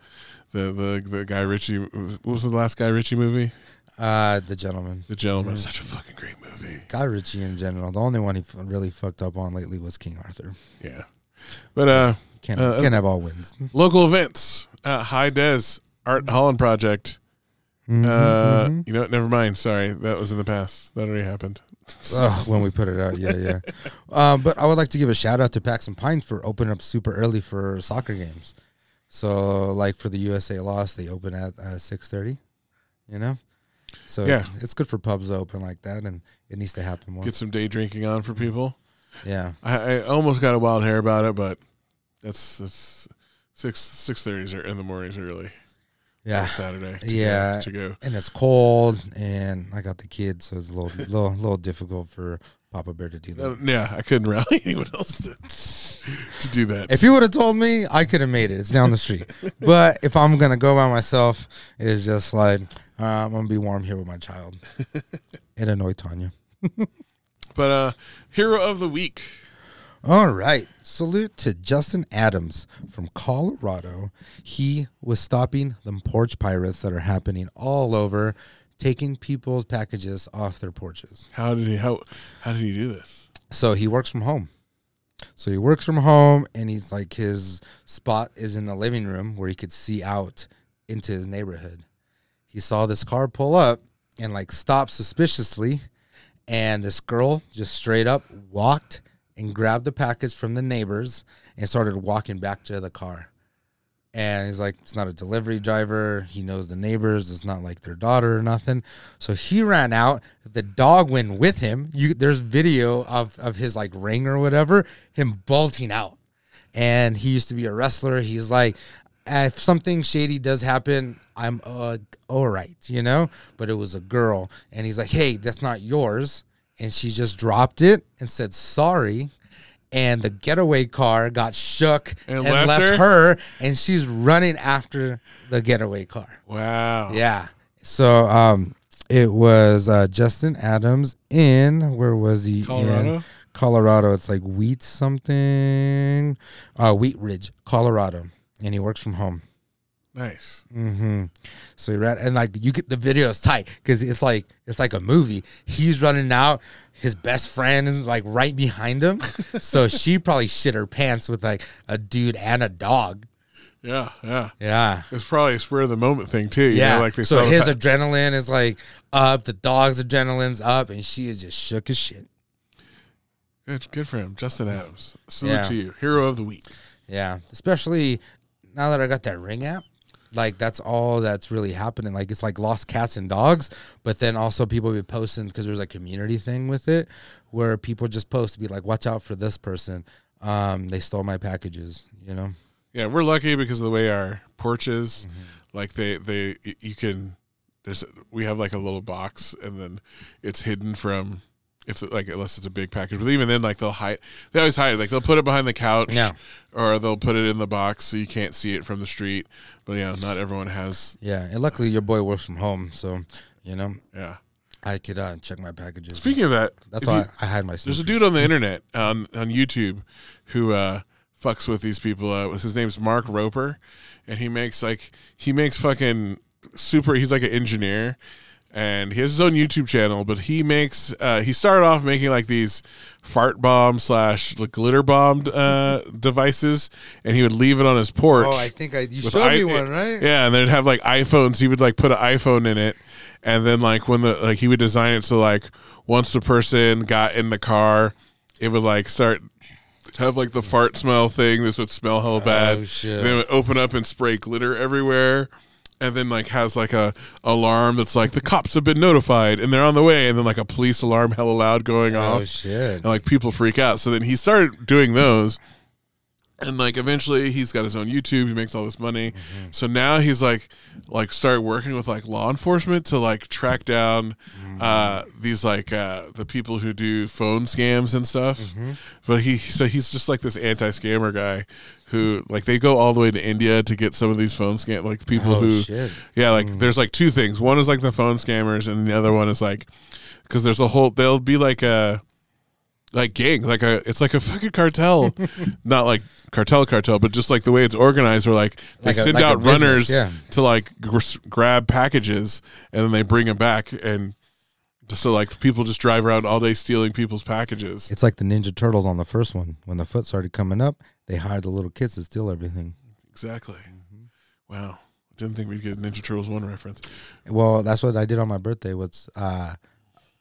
the the the guy Ritchie. What was the last Guy Ritchie movie? Uh, the gentleman. The Gentleman. Such a fucking great movie. Guy Ritchie in general. The only one he f- really fucked up on lately was King Arthur. Yeah. But uh, Can't Uh, can't have all wins. local events. Uh, High Des Art Holland Project. Mm-hmm, Uh, you know, what? never mind. Sorry, that was in the past. That already happened. Ugh, when we put it out, yeah, yeah. Um, but I would like to give a shout out to Packs and Pines for opening up super early for soccer games. So, like for the USA loss, they open at uh, six thirty. You know, so Yeah. it's good for pubs to open like that, and it needs to happen more. Get some day drinking on for people. yeah, I, I almost got a wild hair about it, but that's that's six six thirties in the mornings early. Yeah, Saturday. To yeah, go, to go. and it's cold, and I got the kids, so it's a little, little, little difficult for Papa Bear to do that. Uh, yeah, I couldn't rally anyone else to, to do that. If you would have told me, I could have made it. It's down the street. but if I'm gonna go by myself, it's just like uh, I'm gonna be warm here with my child. it annoyed Tanya. but uh, hero of the week. All right. Salute to Justin Adams from Colorado. He was stopping the porch pirates that are happening all over, taking people's packages off their porches. How did he how how did he do this? So he works from home. So he works from home and he's like his spot is in the living room where he could see out into his neighborhood. He saw this car pull up and like stop suspiciously and this girl just straight up walked and grabbed the package from the neighbors and started walking back to the car. And he's like, it's not a delivery driver. He knows the neighbors. It's not like their daughter or nothing. So he ran out. The dog went with him. You, there's video of, of his like ring or whatever, him bolting out. And he used to be a wrestler. He's like, if something shady does happen, I'm uh, all right, you know? But it was a girl. And he's like, hey, that's not yours. And she just dropped it and said, sorry and the getaway car got shook And and, left left, her? her? and she's running after the getaway car. Wow. Yeah. So um it was uh Justin Adams in where was he? in? Colorado? Colorado. It's like Wheat something. Uh Wheat Ridge, Colorado. And he works from home. Nice. Mm-hmm. So he ran, and like you get the video is tight because it's like it's like a movie. He's running out. His best friend is like right behind him. so she probably shit her pants with like a dude and a dog. Yeah, yeah. Yeah. It's probably a spur of the moment thing too. you yeah. know, like they so saw his adrenaline is like up. The dog's adrenaline's up, and she is just shook as shit. good, good for him, Justin Adams. Salute Yeah. to you, hero of the week. Yeah, especially now that I got that Ring app. Like that's all that's really happening. Like it's like lost cats and dogs, but then also people be posting because there's a community thing with it where people just post to be like, "Watch out for this person. Um, they stole my packages." You know. Yeah, we're lucky because of the way our porch is. Mm-hmm. Like they, they, you can. There's we have like a little box, and then it's hidden from if like unless it's a big package. But even then, like they'll hide. They always hide. Like they'll put it behind the couch, Yeah. or they'll put it in the box so you can't see it from the street. But yeah, not everyone has. Yeah, and luckily your boy works from home, so you know Yeah. I could uh, check my packages. Speaking of that, that's why you- I, I hide my. Stuff. There's a dude on the internet on on YouTube who uh fucks with these people. Uh, his name's Mark Rober, and he makes like he makes fucking super. He's like an engineer, and he has his own YouTube channel. But he makes uh, he started off making like these fart bomb slash glitter bombed uh, devices, and he would leave it on his porch. Oh, I think I you showed i- me one, right? Yeah, and then it'd have like iPhones. He would like put an iPhone in it, and then like when the like he would design it so like once the person got in the car, it would like start have like the fart smell thing. This would smell hell bad. Oh, shit. Then it would open up and spray glitter everywhere. And then like has like a alarm that's like the cops have been notified and they're on the way, and then like a police alarm hella loud going Oh off shit! and like people freak out. So then he started doing those. And like eventually he's got his own YouTube, he makes all this money. Mm-hmm. So now he's like like started working with like law enforcement to like track down Mm-hmm. uh these like uh the people who do phone scams and stuff. Mm-hmm. But he so he's just like this anti-scammer guy who like they go all the way to India to get some of these phone scam like people Oh, who shit. yeah, like Mm. there's like two things. One is like the phone scammers, and the other one is like because there's a whole. they'll be like a like gang, like a it's like a fucking cartel, not like cartel cartel, but just like the way it's organized. Or like they Like a- send like a out business, runners yeah. to like gr- grab packages, and then they bring them back, and just so like people just drive around all day stealing people's packages. It's like the Ninja Turtles on the first one. When the foot started coming up, they hired the little kids to steal everything. Exactly. Wow. Didn't think we'd get a Ninja Turtles one reference. Well, that's what I did on my birthday. Was uh,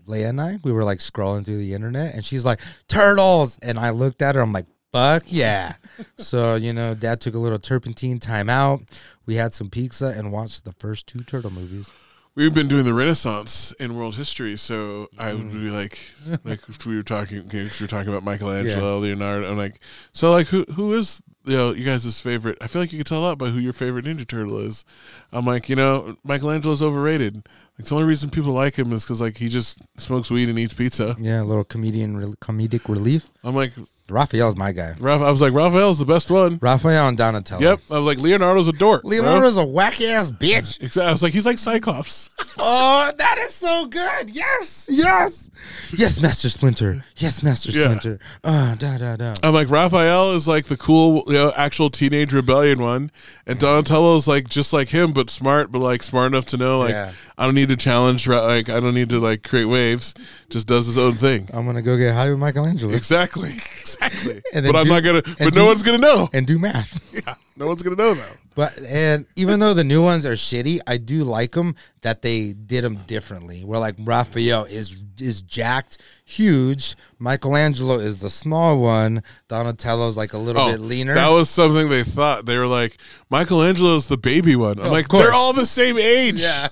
Leia and I? We were like scrolling through the internet, and she's like turtles, and I looked at her. I'm like, fuck yeah! so you know, Dad took a little turpentine time out. We had some pizza and watched the first two turtle movies. We've been doing the Renaissance in world history, so I would Mm. be like, like if we were talking, if we were talking about Michelangelo, Leonardo. I'm like, so like who who is you know, you guys' favorite. I feel like you can tell a lot by who your favorite Ninja Turtle is. I'm like, you know, Michelangelo's overrated. Like, the only reason people like him is because like he just smokes weed and eats pizza. Yeah, a little comedian, rel- comedic relief. I'm like, Raphael's my guy. I was like, Raphael's the best one. Raphael and Donatello. Yep. I was like, Leonardo's a dork. bro. Leonardo's a whack ass bitch. Exactly. I was like, he's like Cyclops. Oh, that is so good. Yes, yes, yes, Master Splinter. Yes, Master Yeah. Splinter. Ah, da da da. I'm like, Raphael is like the cool, you know, actual teenage rebellion one, and Donatello's like just like him, but smart, but like smart enough to know, like, Yeah. I don't need to challenge, like, I don't need to like create waves. Just does his own thing. I'm gonna go get high with Michelangelo Exactly. Exactly. But I'm not gonna. But do- no one's gonna know. and do math. Yeah. No one's gonna know though. But and even though the new ones are shitty, I do like them that they did them differently. Where like Raphael is is jacked, huge. Michelangelo is the small one. Donatello's like a little oh, bit leaner. Oh, That was something they thought. They were like, Michelangelo's the baby one. I'm Of like, course. they're all the same age. yeah.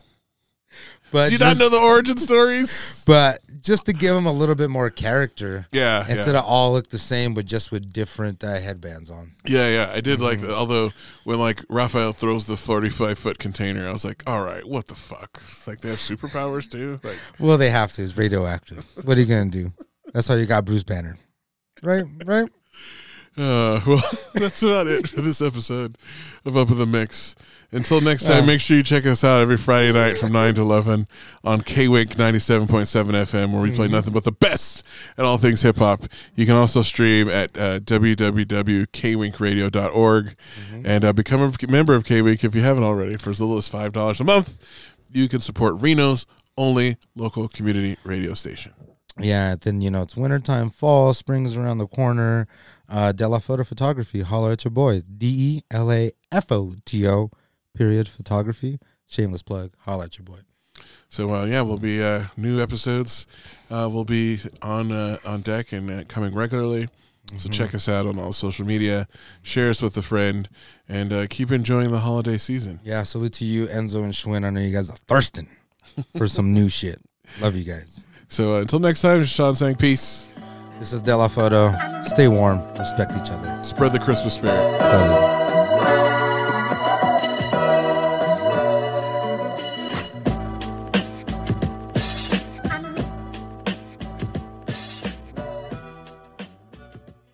But Do you just, not know the origin stories? But just to give them a little bit more character, Yeah. instead yeah. of all look the same, but just with different uh, headbands on. Yeah, yeah, I did like. Mm-hmm. Although when like Raphael throws the forty-five foot container, I was like, "All right, what the fuck? Like they have superpowers too? Like, Well, they have to. It's radioactive. what are you gonna do? That's how you got Bruce Banner, right? Right. uh, well, that's about it for this episode of Up in the Mix. Until next time, Uh. make sure you check us out every Friday night from nine to eleven on K Wink ninety-seven point seven FM, where we Mm-hmm. play nothing but the best and all things hip hop. You can also stream at uh, www.kwinkradio.org Mm-hmm. and uh, become a member of K Wink if you haven't already for as little as five dollars a month. You can support Reno's only local community radio station. Yeah, then you know it's wintertime, fall, spring's around the corner. Uh Della Photo Photography, holler at your boys. D E L A F O T O period photography. Shameless plug. Holler at your boy. So uh, yeah, we'll be uh, new episodes. Uh, will be on uh, on deck and uh, coming regularly. So check us out on all social media. Share us with a friend, and uh, keep enjoying the holiday season. Yeah, salute to you, Enzo and Schwinn. I know you guys are thirsting for some new shit. Love you guys. So uh, until next time, Sean saying peace. This is Della Photo. Stay warm. Respect each other. Spread the Christmas spirit. Salud.